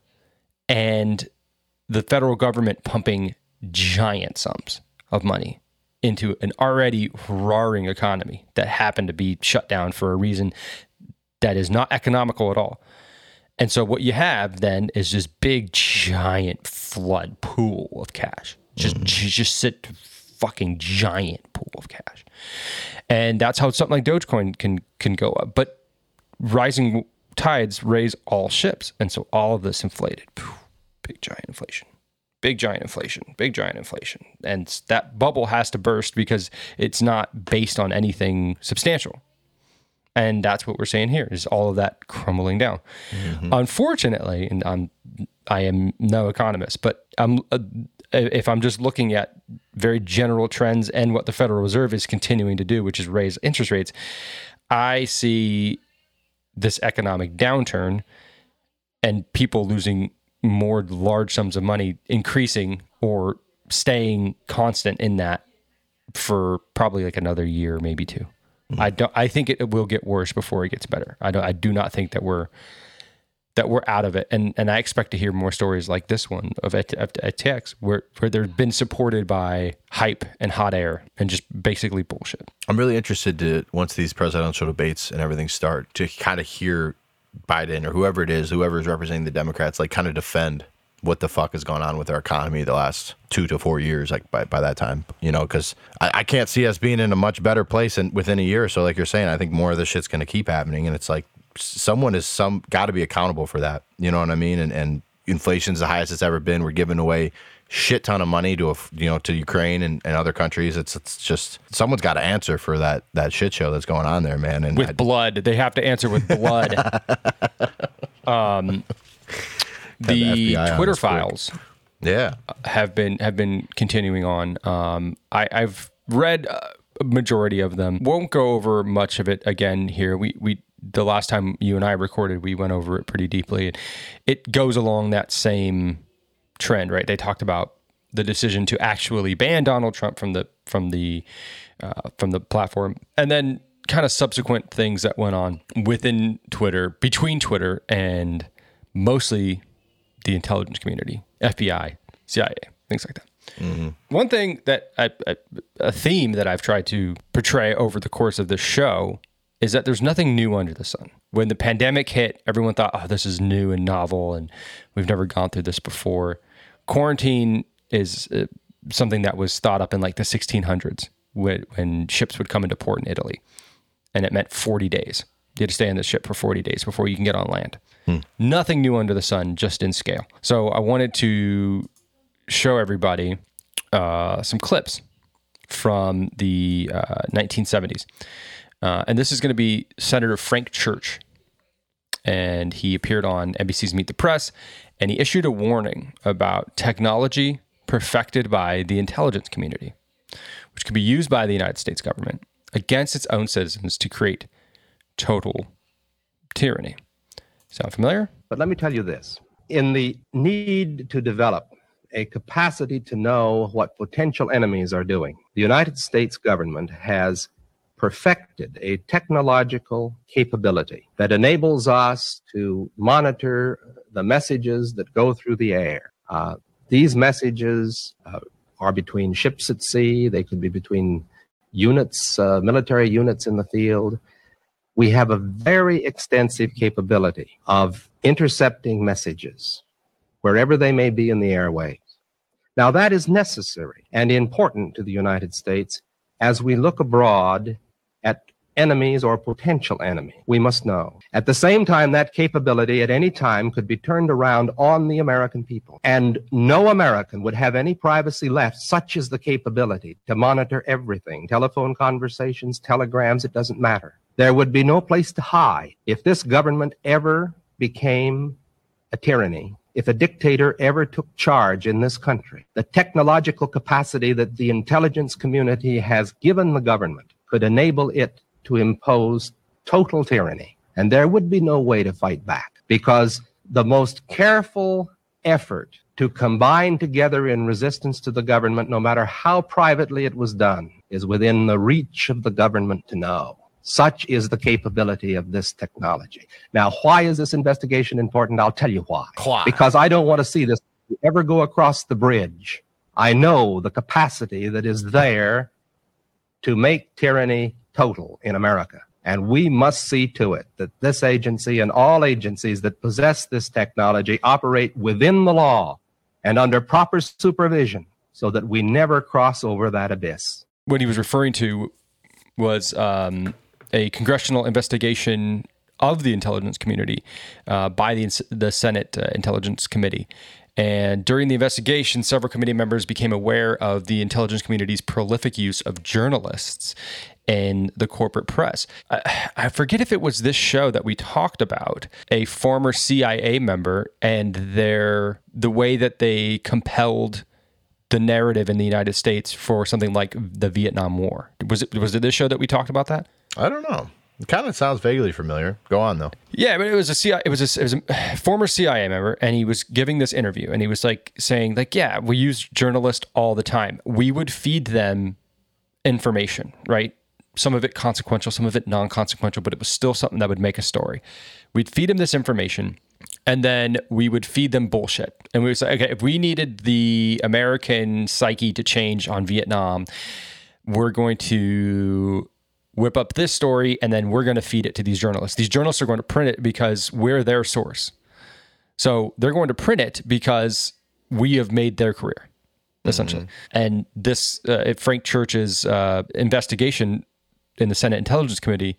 And the federal government pumping giant sums of money into an already roaring economy that happened to be shut down for a reason that is not economical at all. And so what you have then is this big giant flood pool of cash. Just mm-hmm. just sit fucking giant pool of cash. And that's how something like Dogecoin can can go up. But rising tides raise all ships. And so all of this inflated. Big giant inflation. Big giant inflation. Big giant inflation. And that bubble has to burst because it's not based on anything substantial. And that's what we're saying here is all of that crumbling down. Unfortunately, and I'm I am no economist, but I'm uh, if I'm just looking at very general trends and what the Federal Reserve is continuing to do, which is raise interest rates, I see this economic downturn and people losing more large sums of money increasing or staying constant in that for probably like another year, maybe two. Hmm. I don't. I think it, it will get worse before it gets better. I don't. I do not think that we're that we're out of it. And and I expect to hear more stories like this one of at, at, FTX where where they've been supported by hype and hot air and just basically bullshit. I'm really interested to once these presidential debates and everything start to kind of hear Biden or whoever it is, whoever is representing the Democrats, like kind of defend what the fuck has gone on with our economy the last two to four years. Like by, by that time, you know, because I, I can't see us being in a much better place in, within a year so. Like you're saying, I think more of this shit's going to keep happening, and it's like someone is some got to be accountable for that. You know what I mean? And and inflation's the highest it's ever been. We're giving away shit ton of money to a you know to Ukraine and, and other countries. It's it's just someone's got to answer for that that shit show that's going on there, man. And With I- blood, they have to answer with blood. um, the on Twitter this quick. files yeah, have been have been continuing on. Um, I, I've read uh, a majority of them. Won't go over much of it again here. We we the last time you and I recorded, we went over it pretty deeply. It goes along that same trend, right? They talked about the decision to actually ban Donald Trump from the from the uh, from the platform, and then kind of subsequent things that went on within Twitter, between Twitter and mostly the intelligence community, FBI, CIA, things like that. One thing that I, I, a theme that I've tried to portray over the course of this show is that there's nothing new under the sun. When the pandemic hit, everyone thought, "Oh, this is new and novel, and we've never gone through this before." Quarantine is uh, something that was thought up in like the 1600s when, when ships would come into port in Italy, and it meant 40 days. You had to stay on the ship for 40 days before you can get on land. Nothing new under the sun, just in scale. So I wanted to show everybody uh, some clips from the uh, 1970s. Uh, and this is going to be Senator Frank Church. And he appeared on NBC's Meet the Press and he issued a warning about technology perfected by the intelligence community, which could be used by the United States government against its own citizens to create total tyranny. Sound familiar? But let me tell you this in the need to develop a capacity to know what potential enemies are doing, the United States government has perfected a technological capability that enables us to monitor the messages that go through the air. Uh, these messages uh, are between ships at sea, they can be between units, uh, military units in the field we have a very extensive capability of intercepting messages wherever they may be in the airways. Now, that is necessary and important to the United States as we look abroad at enemies or potential enemy. We must know. At the same time, that capability at any time could be turned around on the American people. And no American would have any privacy left. Such is the capability to monitor everything telephone conversations, telegrams, it doesn't matter. There would be no place to hide if this government ever became a tyranny if a dictator ever took charge in this country, the technological capacity that the intelligence community has given the government could enable it to impose total tyranny. And there would be no way to fight back because the most careful effort to combine together in resistance to the government, no matter how privately it was done, is within the reach of the government to know. Such is the capability of this technology. Now, why is this investigation important? I'll tell you why. Why? Because I don't want to see this ever go across the bridge. I know the capacity that is there to make tyranny total in America. And we must see to it that this agency and all agencies that possess this technology operate within the law and under proper supervision so that we never cross over that abyss. What he was referring to was um, a congressional investigation of the intelligence community uh, by the, the Senate uh, Intelligence Committee. And during the investigation, several committee members became aware of the intelligence community's prolific use of journalists in the corporate press. I, I, forget if it was this show that we talked about a former CIA member and their the way that they compelled the narrative in the United States for something like the Vietnam War. Was it was it this show that we talked about that? I don't know. It kind of sounds vaguely familiar. Go on though. Yeah, but it was a CIA, it was a, it was a former CIA member, and he was giving this interview, and he was like saying like, yeah, we use journalists all the time. We would feed them information, right? Some of it consequential, some of it non-consequential, but it was still something that would make a story. We'd feed them this information, and then we would feed them bullshit. And we would say, okay, if we needed the American psyche to change on Vietnam, we're going to whip up this story, and then we're going to feed it to these journalists. These journalists are going to print it because we're their source. So they're going to print it because we have made their career, essentially. Mm-hmm. And this, uh, Frank Church's uh, investigation in the Senate Intelligence Committee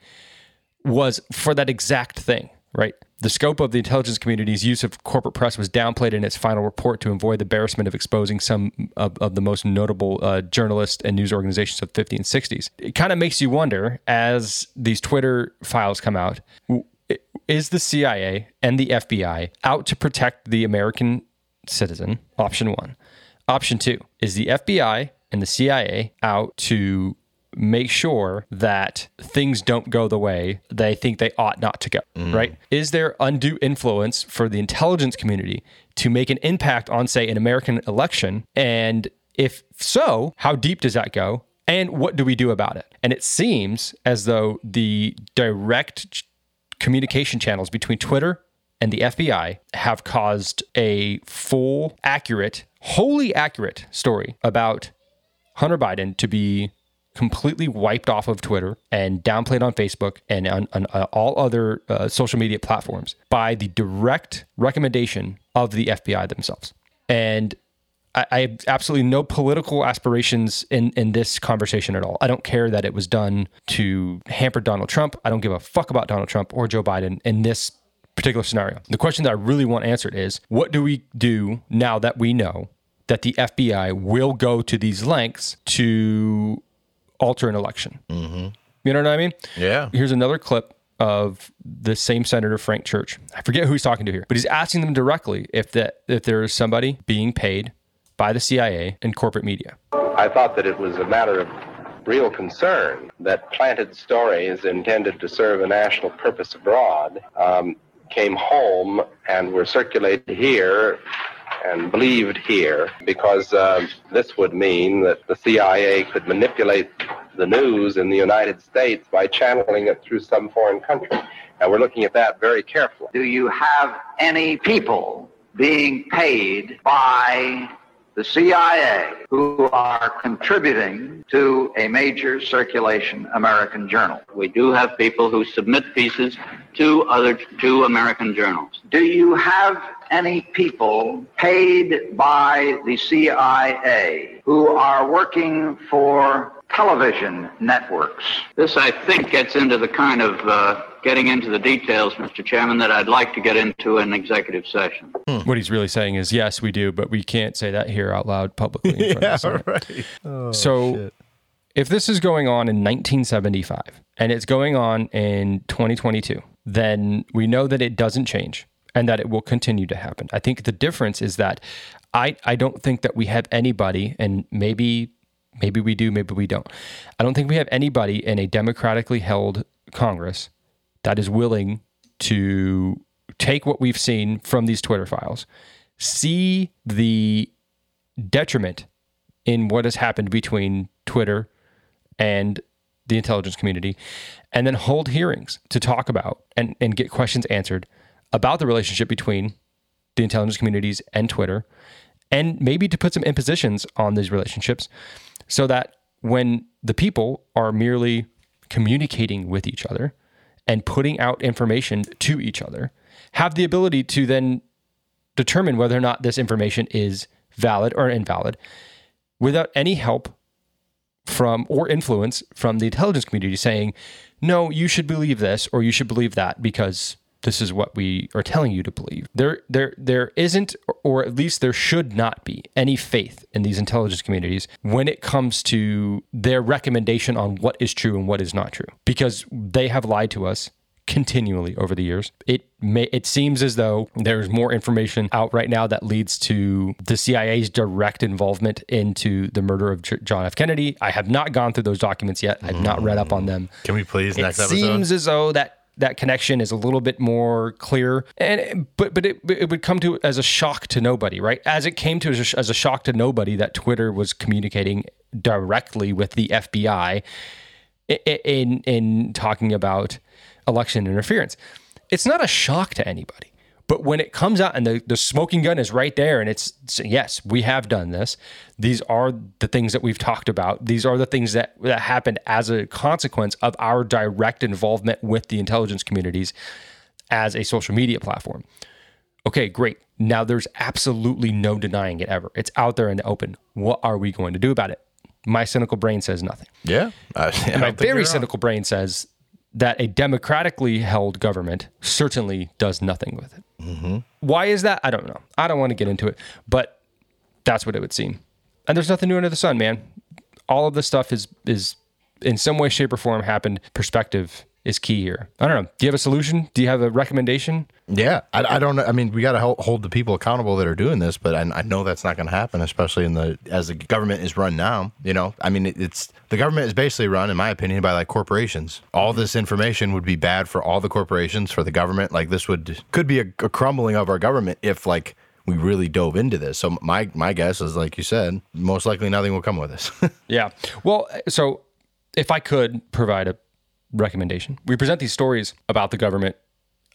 was for that exact thing, right? The scope of the intelligence community's use of corporate press was downplayed in its final report to avoid the embarrassment of exposing some of, of the most notable uh, journalists and news organizations of the 50s and 60s. It kind of makes you wonder as these Twitter files come out is the CIA and the FBI out to protect the American citizen? Option one. Option two is the FBI and the CIA out to make sure that things don't go the way they think they ought not to go, mm. right? Is there undue influence for the intelligence community to make an impact on, say, an American election? And if so, how deep does that go? And what do we do about it? And it seems as though the direct communication channels between Twitter and the FBI have caused a full, accurate, wholly accurate story about Hunter Biden to be completely wiped off of Twitter and downplayed on Facebook and on, on uh, all other uh, social media platforms by the direct recommendation of the FBI themselves. And I, I, have absolutely no political aspirations in, in this conversation at all. I don't care that it was done to hamper Donald Trump. I don't give a fuck about Donald Trump or Joe Biden in this particular scenario. The question that I really want answered is what do we do now that we know that the FBI will go to these lengths to alter an election. Mm-hmm. You know what I mean? Yeah. Here's another clip of the same senator Frank Church. I forget who he's talking to here, but he's asking them directly if that if there is somebody being paid by the CIA and corporate media. I thought that it was a matter of real concern that planted stories intended to serve a national purpose abroad um, came home and were circulated here and believed here because uh, this would mean that the CIA could manipulate the news in the United States by channeling it through some foreign country. And we're looking at that very carefully. Do you have any people being paid by the CIA who are contributing to a major circulation American journal. We do have people who submit pieces to other two American journals. Do you have any people paid by the CIA who are working for television networks. This, I think, gets into the kind of uh, getting into the details, Mr. Chairman, that I'd like to get into in executive session. What he's really saying is, yes, we do, but we can't say that here out loud publicly. In front of the Senate. If this is going on in 1975 and it's going on in 2022, then we know that it doesn't change and that it will continue to happen. I think the difference is that I, I don't think that we have anybody, and maybe maybe we do, maybe we don't. I don't think we have anybody in a democratically held Congress that is willing to take what we've seen from these Twitter files, see the detriment in what has happened between Twitter and the intelligence community, and then hold hearings to talk about and, and get questions answered about the relationship between the intelligence communities and Twitter, and maybe to put some impositions on these relationships so that when the people are merely communicating with each other and putting out information to each other, have the ability to then determine whether or not this information is valid or invalid without any help from or influence from the intelligence community saying, no, you should believe this or you should believe that because this is what we are telling you to believe. There, there, there isn't, or at least there should not be, any faith in these intelligence communities when it comes to their recommendation on what is true and what is not true, because they have lied to us continually over the years. It may it seems as though there's more information out right now that leads to the CIA's direct involvement into the murder of J- John F. Kennedy. I have not gone through those documents yet. I've not read up on mm. them. Can we please It next episode? seems as though that that connection is a little bit more clear and but but it, it would come to as a shock to nobody right as it came to as a, as a shock to nobody that twitter was communicating directly with the fbi in in talking about election interference. It's not a shock to anybody but when it comes out and the, the smoking gun is right there and it's yes we have done this. These are the things that we've talked about. These are the things that that happened as a consequence of our direct involvement with the intelligence communities as a social media platform. Okay great. Now there's absolutely no denying it ever. It's out there in the open. What are we going to do about it? My cynical brain says nothing. Yeah. I, I my very you're wrong. cynical brain says that a democratically held government certainly does nothing with it. Mm-hmm. Why is that? I don't know. I don't want to get into it, but that's what it would seem. And there's nothing new under the sun, man. All of this stuff is is in some way, shape, or form happened. Perspective is key here. I don't know. Do you have a solution? Do you have a recommendation? Yeah, I, I don't know. I mean, we got to hold, hold the people accountable that are doing this, but I, I know that's not going to happen, especially in the as the government is run now. You know, I mean, it, it's the government is basically run, in my opinion, by like corporations. All this information would be bad for all the corporations, for the government. Like this would could be a, a crumbling of our government if like we really dove into this. So my my guess is, like you said, most likely nothing will come with this. Yeah. Well, so if I could provide a recommendation, we present these stories about the government,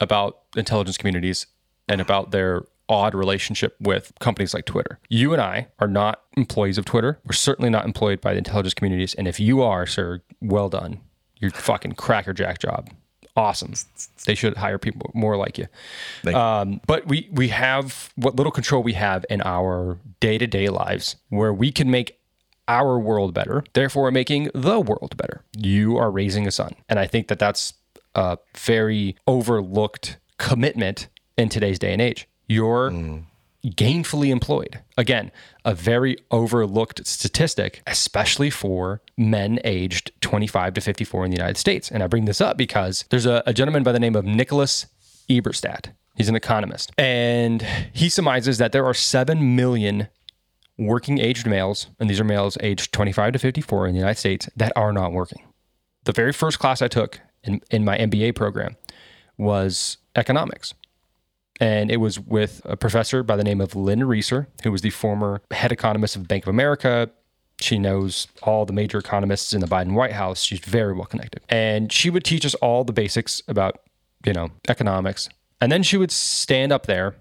about intelligence communities, and about their odd relationship with companies like Twitter. You and I are not employees of Twitter. We're certainly not employed by the intelligence communities. And if you are, sir, well done. You're fucking crackerjack job. Awesome. They should hire people more like you. Um, but we we have what little control we have in our day to day lives, where we can make our world better. Therefore, making the world better. You are raising a son, and I think that that's a very overlooked commitment in today's day and age. You're mm. gainfully employed. Again, a very overlooked statistic, especially for men aged 25 to 54 in the United States. And I bring this up because there's a, a gentleman by the name of Nicholas Eberstadt. He's an economist. And he surmises that there are 7 million working aged males, and these are males aged 25 to 54 in the United States, that are not working. The very first class I took in, in my MBA program was economics and it was with a professor by the name of Lynn Reaser, who was the former head economist of Bank of America. She knows all the major economists in the Biden White House. She's very well connected. And she would teach us all the basics about, you know, economics. And then she would stand up there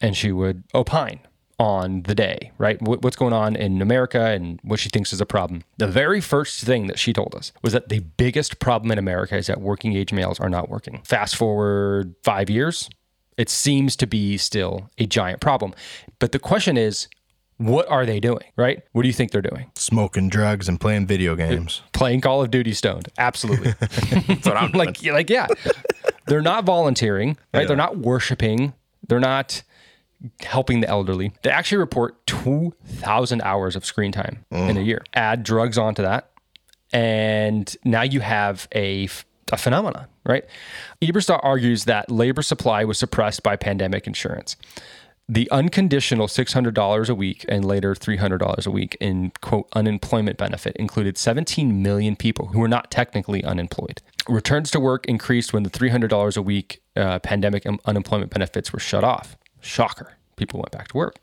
and she would opine on the day, right? What's going on in America and what she thinks is a problem. The very first thing that she told us was that the biggest problem in America is that working age males are not working. Fast forward five years, it seems to be still a giant problem. But the question is, What are they doing, right? What do you think they're doing? Smoking drugs and playing video games. Playing Call of Duty stoned. Absolutely. That's what I'm like, like, yeah. They're not volunteering, right? Yeah. They're not worshiping. They're not helping the elderly. They actually report 2,000 hours of screen time in a year. Add drugs onto that. And now you have a phenomenon, right? Eberstadt argues that labor supply was suppressed by pandemic insurance. The unconditional $600 a week and later $300 a week in quote unemployment benefit included 17 million people who were not technically unemployed. Returns to work increased when the $300 a week uh, pandemic un- unemployment benefits were shut off. Shocker. People went back to work.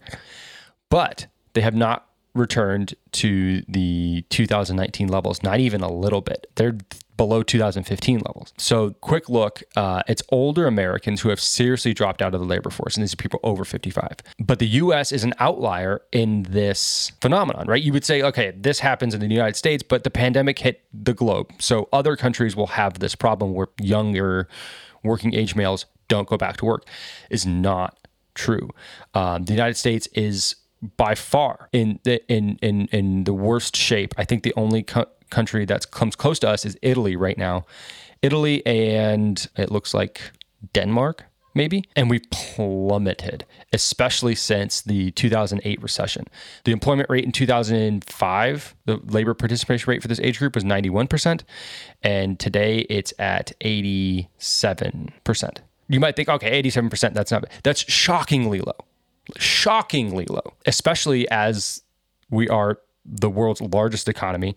But they have not returned to the 2019 levels, not even a little bit. They're below 2015 levels. So, quick look uh, it's older Americans who have seriously dropped out of the labor force, and these are people over 55. But the US is an outlier in this phenomenon, right? You would say, okay, this happens in the United States, but the pandemic hit the globe. So, other countries will have this problem where younger working age males don't go back to work, is not true. Um, the United States is by far in the in in in the worst shape. I think the only co- country that comes close to us is Italy right now. Italy and it looks like Denmark maybe and we plummeted especially since the 2008 recession the employment rate in 2005 the labor participation rate for this age group was 91% and today it's at 87% you might think okay 87% that's not that's shockingly low shockingly low, especially as we are the world's largest economy.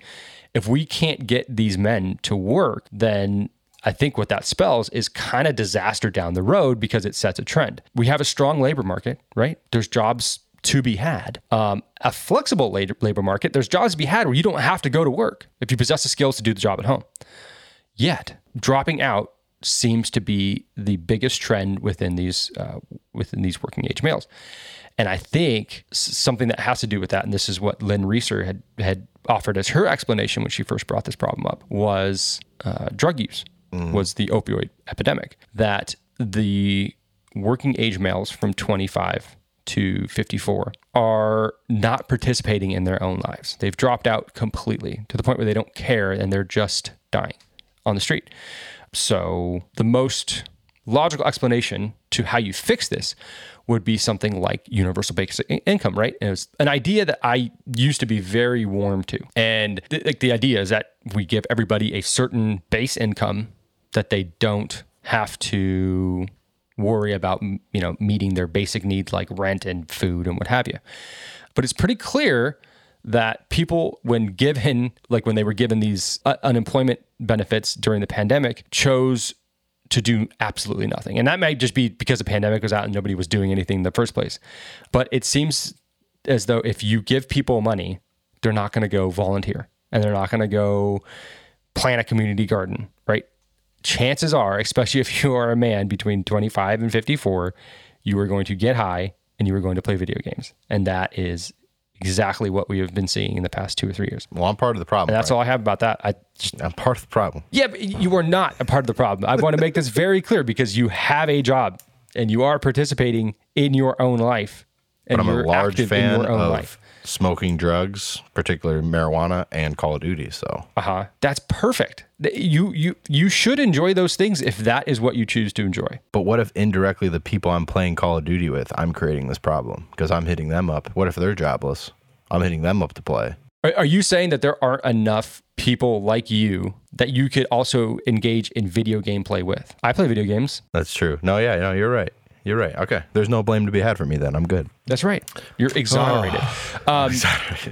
If we can't get these men to work, then I think what that spells is kind of disaster down the road because it sets a trend. We have a strong labor market, right? There's jobs to be had. Um, a flexible labor labor market, there's jobs to be had where you don't have to go to work if you possess the skills to do the job at home. Yet, dropping out seems to be the biggest trend within these uh, within these working age males. And I think something that has to do with that, and this is what Lynn Reaser had had offered as her explanation when she first brought this problem up, was uh, drug use, was the opioid epidemic. That the working age males from 25 to 54 are not participating in their own lives. They've dropped out completely to the point where they don't care and they're just dying on the street. So, the most logical explanation to how you fix this would be something like universal basic income, right? And it's an idea that I used to be very warm to. And th- like the idea is that we give everybody a certain base income that they don't have to worry about, you know, meeting their basic needs like rent and food and what have you. But it's pretty clear that people, when given, like when they were given these uh, unemployment benefits during the pandemic, chose to do absolutely nothing. And that might just be because the pandemic was out and nobody was doing anything in the first place. But it seems as though if you give people money, they're not going to go volunteer and they're not going to go plant a community garden, right? Chances are, especially if you are a man between 25 and 54, you are going to get high and you are going to play video games. And that is exactly what we have been seeing in the past two or three years. Well, I'm part of the problem. And that's right? all I have about that. I just, I'm part of the problem. yeah, but you are not a part of the problem. I want to make this very clear because you have a job and you are participating in your own life. And But I'm a you're large fan in your own of life. Smoking drugs, particularly marijuana and Call of Duty. So Uh huh. That's perfect. You you you should enjoy those things if that is what you choose to enjoy. But what if indirectly the people I'm playing Call of Duty with, I'm creating this problem because I'm hitting them up? What if they're jobless? I'm hitting them up to play. Are, are you saying that there aren't enough people like you that you could also engage in video game play with? I play video games. That's true. No, yeah, no, you're right. You're right. Okay. There's no blame to be had for me then. I'm good. That's right. You're exonerated. um,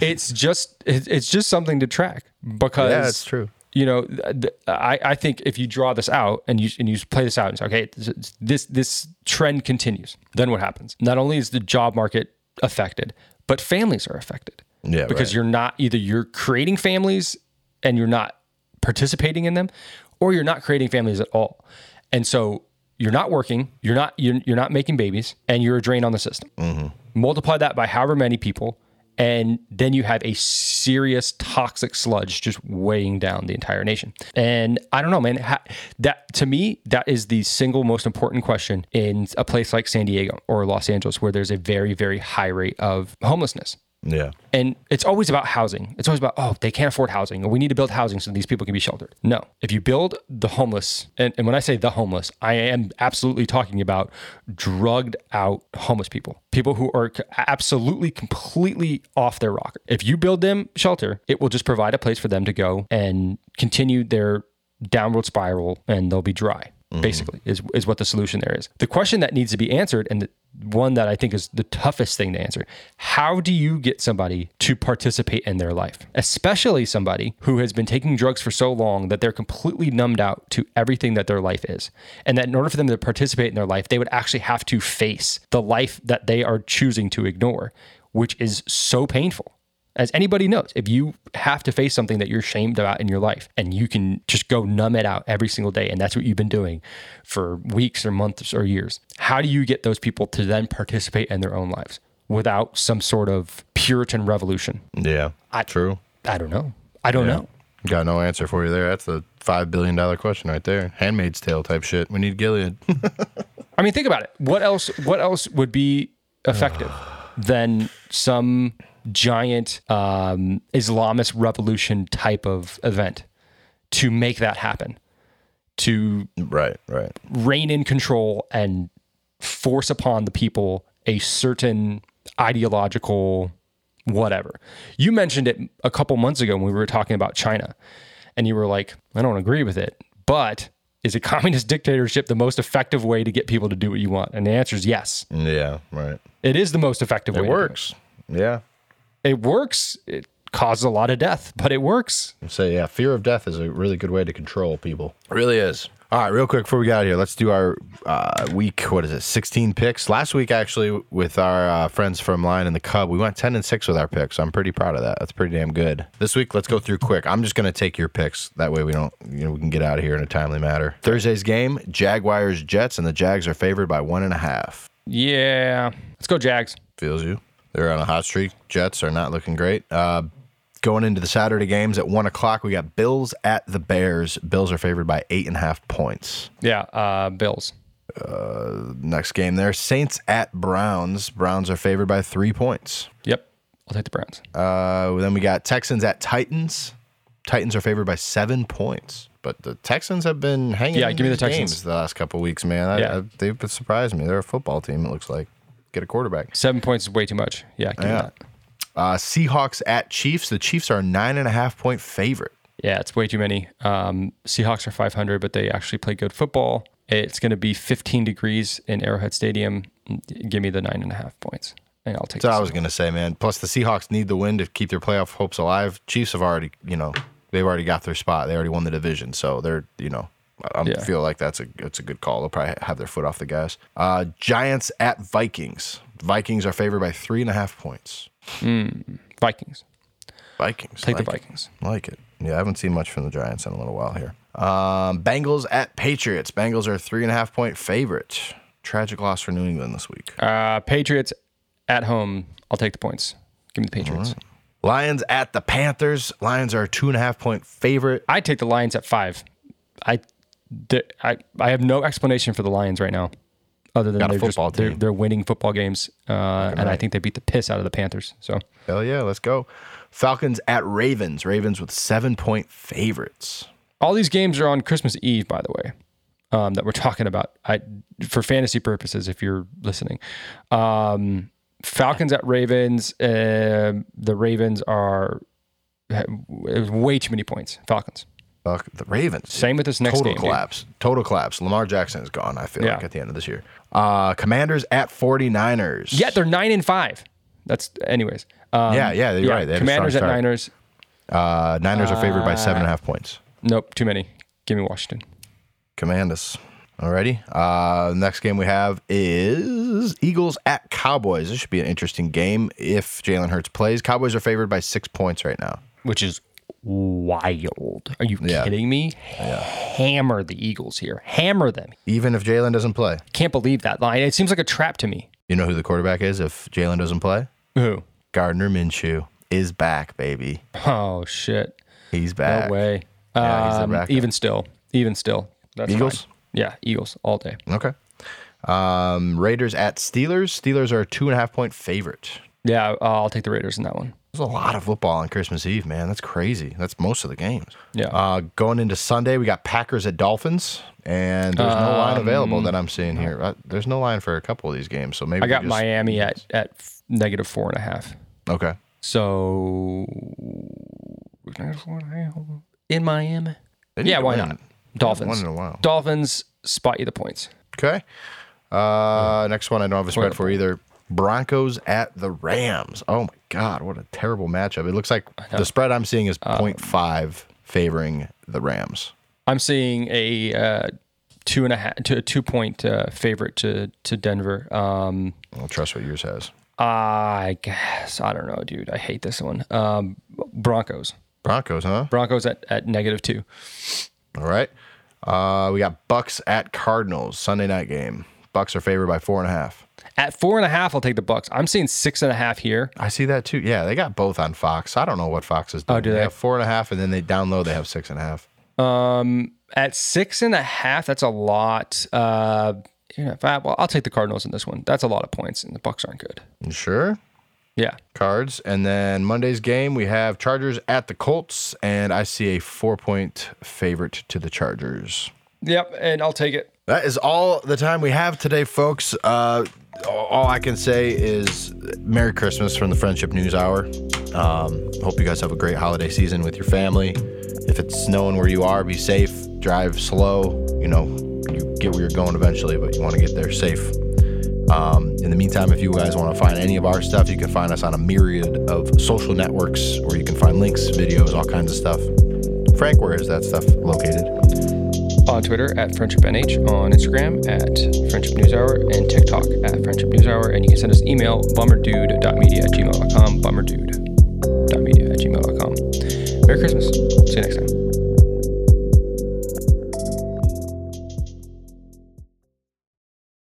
it's just it- it's just something to track because Yeah, it's true. You know, th- th- I, I think if you draw this out and you and you play this out and say, okay, this- this this trend continues, then what happens? Not only is the job market affected, but families are affected. Yeah, because right. you're not either you're creating families and you're not participating in them, or you're not creating families at all. And so you're not working, you're not you're, you're not making babies, and you're a drain on the system. Mm-hmm. Multiply that by however many people, and then you have a serious toxic sludge just weighing down the entire nation. And I don't know, man. Ha- that to me, that is the single most important question in a place like San Diego or Los Angeles, where there's a very very high rate of homelessness. Yeah. And it's always about housing. It's always about, oh, they can't afford housing, or we need to build housing so these people can be sheltered. No. If you build the homeless, and, and when I say the homeless, I am absolutely talking about drugged out homeless people, people who are absolutely completely off their rocker. If you build them shelter, it will just provide a place for them to go and continue their downward spiral and they'll be dry Mm-hmm. basically is, is what the solution there is. The question that needs to be answered and the one that i think is the toughest thing to answer how do you get somebody to participate in their life? Especially somebody who has been taking drugs for so long that they're completely numbed out to everything that their life is. And that in order for them to participate in their life they would actually have to face the life that they are choosing to ignore which is so painful as anybody knows, if you have to face something that you're shamed about in your life and you can just go numb it out every single day, and that's what you've been doing for weeks or months or years, how do you get those people to then participate in their own lives without some sort of Puritan revolution? Yeah. I- True. I don't know. I don't know. Got no answer for you there. That's the five billion dollar question right there. Handmaid's Tale type shit. We need Gilead. I mean, think about it. What else? What else would be effective than some giant um, Islamist revolution type of event to make that happen? To right. Right. reign in control and force upon the people a certain ideological whatever. You mentioned it a couple months ago when we were talking about China, and you were like, I don't agree with it, but is a communist dictatorship the most effective way to get people to do what you want? And the answer is yes. Yeah. Right. It is the most effective way. It to do works. Yeah. It works. It causes a lot of death, but it works. So yeah, fear of death is a really good way to control people. It really is. All right, real quick before we get out of here, let's do our uh, week. What is it? Sixteen picks. Last week, actually, with our uh, friends from Lion and the Cub, we went ten and six with our picks. I'm pretty proud of that. That's pretty damn good. This week, let's go through quick. I'm just gonna take your picks. That way, we don't, you know, we can get out of here in a timely manner. Thursday's game: Jaguars Jets, and the Jags are favored by one and a half. Yeah. Let's go, Jags. Feels you. They're on a hot streak. Jets are not looking great. Uh, going into the Saturday games at one o'clock, we got Bills at the Bears. Bills are favored by eight and a half points. Yeah. Uh, Bills. Next game there, Saints at Browns. Browns are favored by three points. Yep. I'll take the Browns. Uh, then we got Texans at Titans. Titans are favored by seven points. But the Texans have been hanging. Yeah, give me the Texans. games the last couple weeks, man. I, Yeah. I, they've surprised me. They're a football team. It looks like get a quarterback. Seven points is way too much. Yeah. Give Yeah. that. Uh, Seahawks at Chiefs. The Chiefs are a nine and a half point favorite. Yeah, it's way too many. Um, Seahawks are 500, but they actually play good football. It's going to be 15 degrees in Arrowhead Stadium. Give me the nine and a half points, and I'll take. That's what I was gonna say, man. Plus the Seahawks need the win to keep their playoff hopes alive. Chiefs have already, you know, they've already got their spot. They already won the division, so they're, you know, I Yeah. feel like that's a it's a good call. They'll probably have their foot off the gas. Uh, Giants at Vikings. Vikings are favored by three and a half points. Vikings. Vikings. Take like the it. Vikings. Like it. Yeah, I haven't seen much from the Giants in a little while here. Um, Bengals at Patriots. Bengals are a three and a half point favorite. Tragic loss for New England this week. Uh, Patriots at home. I'll take the points. Give me the Patriots. Lions at the Panthers. Lions are a two and a half point favorite. I take the Lions at five. I, I, I have no explanation for the Lions right now, other than Got they're just they're, they're winning football games, uh, and I think they beat the piss out of the Panthers. So Hell yeah, let's go. Falcons at Ravens. Ravens with seven point favorites. all these games are on Christmas Eve, by the way, um, that we're talking about. I for fantasy purposes, if you're listening, um, Falcons at Ravens. Uh, the Ravens are it was way too many points. Falcons. Fuck the Ravens. Same with this next Total game. dude. collapse. Total collapse. Lamar Jackson is gone, I feel Yeah. like, at the end of this year. Uh, Commanders at 49ers. Yeah, they're nine and five. That's anyways. Um, Yeah, yeah, you're right. They Commanders at start. Niners. Uh, Niners are favored by seven and a half points. Nope, too many. Give me Washington. Command us. Alrighty. Uh, next game we have is Eagles at Cowboys. This should be an interesting game if Jalen Hurts plays. Cowboys are favored by six points right now. which is wild. Are you Yeah. kidding me? Hammer the Eagles here. Hammer them. Even if Jalen doesn't play. Can't believe that line. It seems like a trap to me. You know who the quarterback is if Jalen doesn't play? Who? Gardner Minshew is back, baby. Oh shit. He's back. No way. Yeah, Um, even still. Even still. That's Eagles? fine. Yeah, Eagles all day. Okay. Um, Raiders at Steelers. Steelers are a two and a half point favorite. Yeah, I'll take the Raiders in that one. There's a lot of football on Christmas Eve, man. That's crazy. That's most of the games. Yeah. Uh, going into Sunday, we got Packers at Dolphins, and there's no line available that I'm seeing here. Uh, there's no line for a couple of these games, so maybe I got just- Miami at at negative four and a half. Okay. So negative four and a half in Miami. Yeah, why win. not? Dolphins. One in a while. Dolphins spot you the points. Okay. Uh, next one I don't have a spread for either. Broncos at the Rams. Oh my God, what a terrible matchup! It looks like the spread I'm seeing is Um, 0.5 favoring the Rams. I'm seeing a uh, two and a half to a two point uh, favorite to to Denver. Um, I'll trust what yours has. I guess I don't know, dude. I hate this one. Um, Broncos. Broncos, huh? Broncos at, at negative two. All right. Uh, we got Bucs at Cardinals Sunday night game. Bucs are favored by four and a half. At four and a half, I'll take the Bucs. I'm seeing six and a half here. I see that too. Yeah, they got both on Fox. I don't know what Fox is doing. Oh, do they? have four and a half, and then they download. They have six and a half. Um, at six and a half, that's a lot. Uh, you know, I, well, I'll take the Cardinals in this one. That's a lot of points, and the Bucs aren't good. You sure? Yeah, Cards, and then Monday's game we have Chargers at the Colts, and I see a four-point favorite to the Chargers. yep, and I'll take it. That is all the time we have today, folks. Uh, all I can say is Merry Christmas from the Friendship News Hour. Um, hope you guys have a great holiday season with your family. If it's snowing where you are, be safe. Drive slow. You know, you get where you're going eventually, but you want to get there safe. Um, in the meantime, if you guys want to find any of our stuff, you can find us on a myriad of social networks where you can find links, videos, all kinds of stuff. Frank, where is that stuff located? on Twitter at FriendshipNH, on Instagram at Friendship News Hour, and TikTok at Friendship News Hour. And you can send us email bummerdude.media at gmail.com, bummerdude.media at gmail.com. Merry Christmas. See you next time.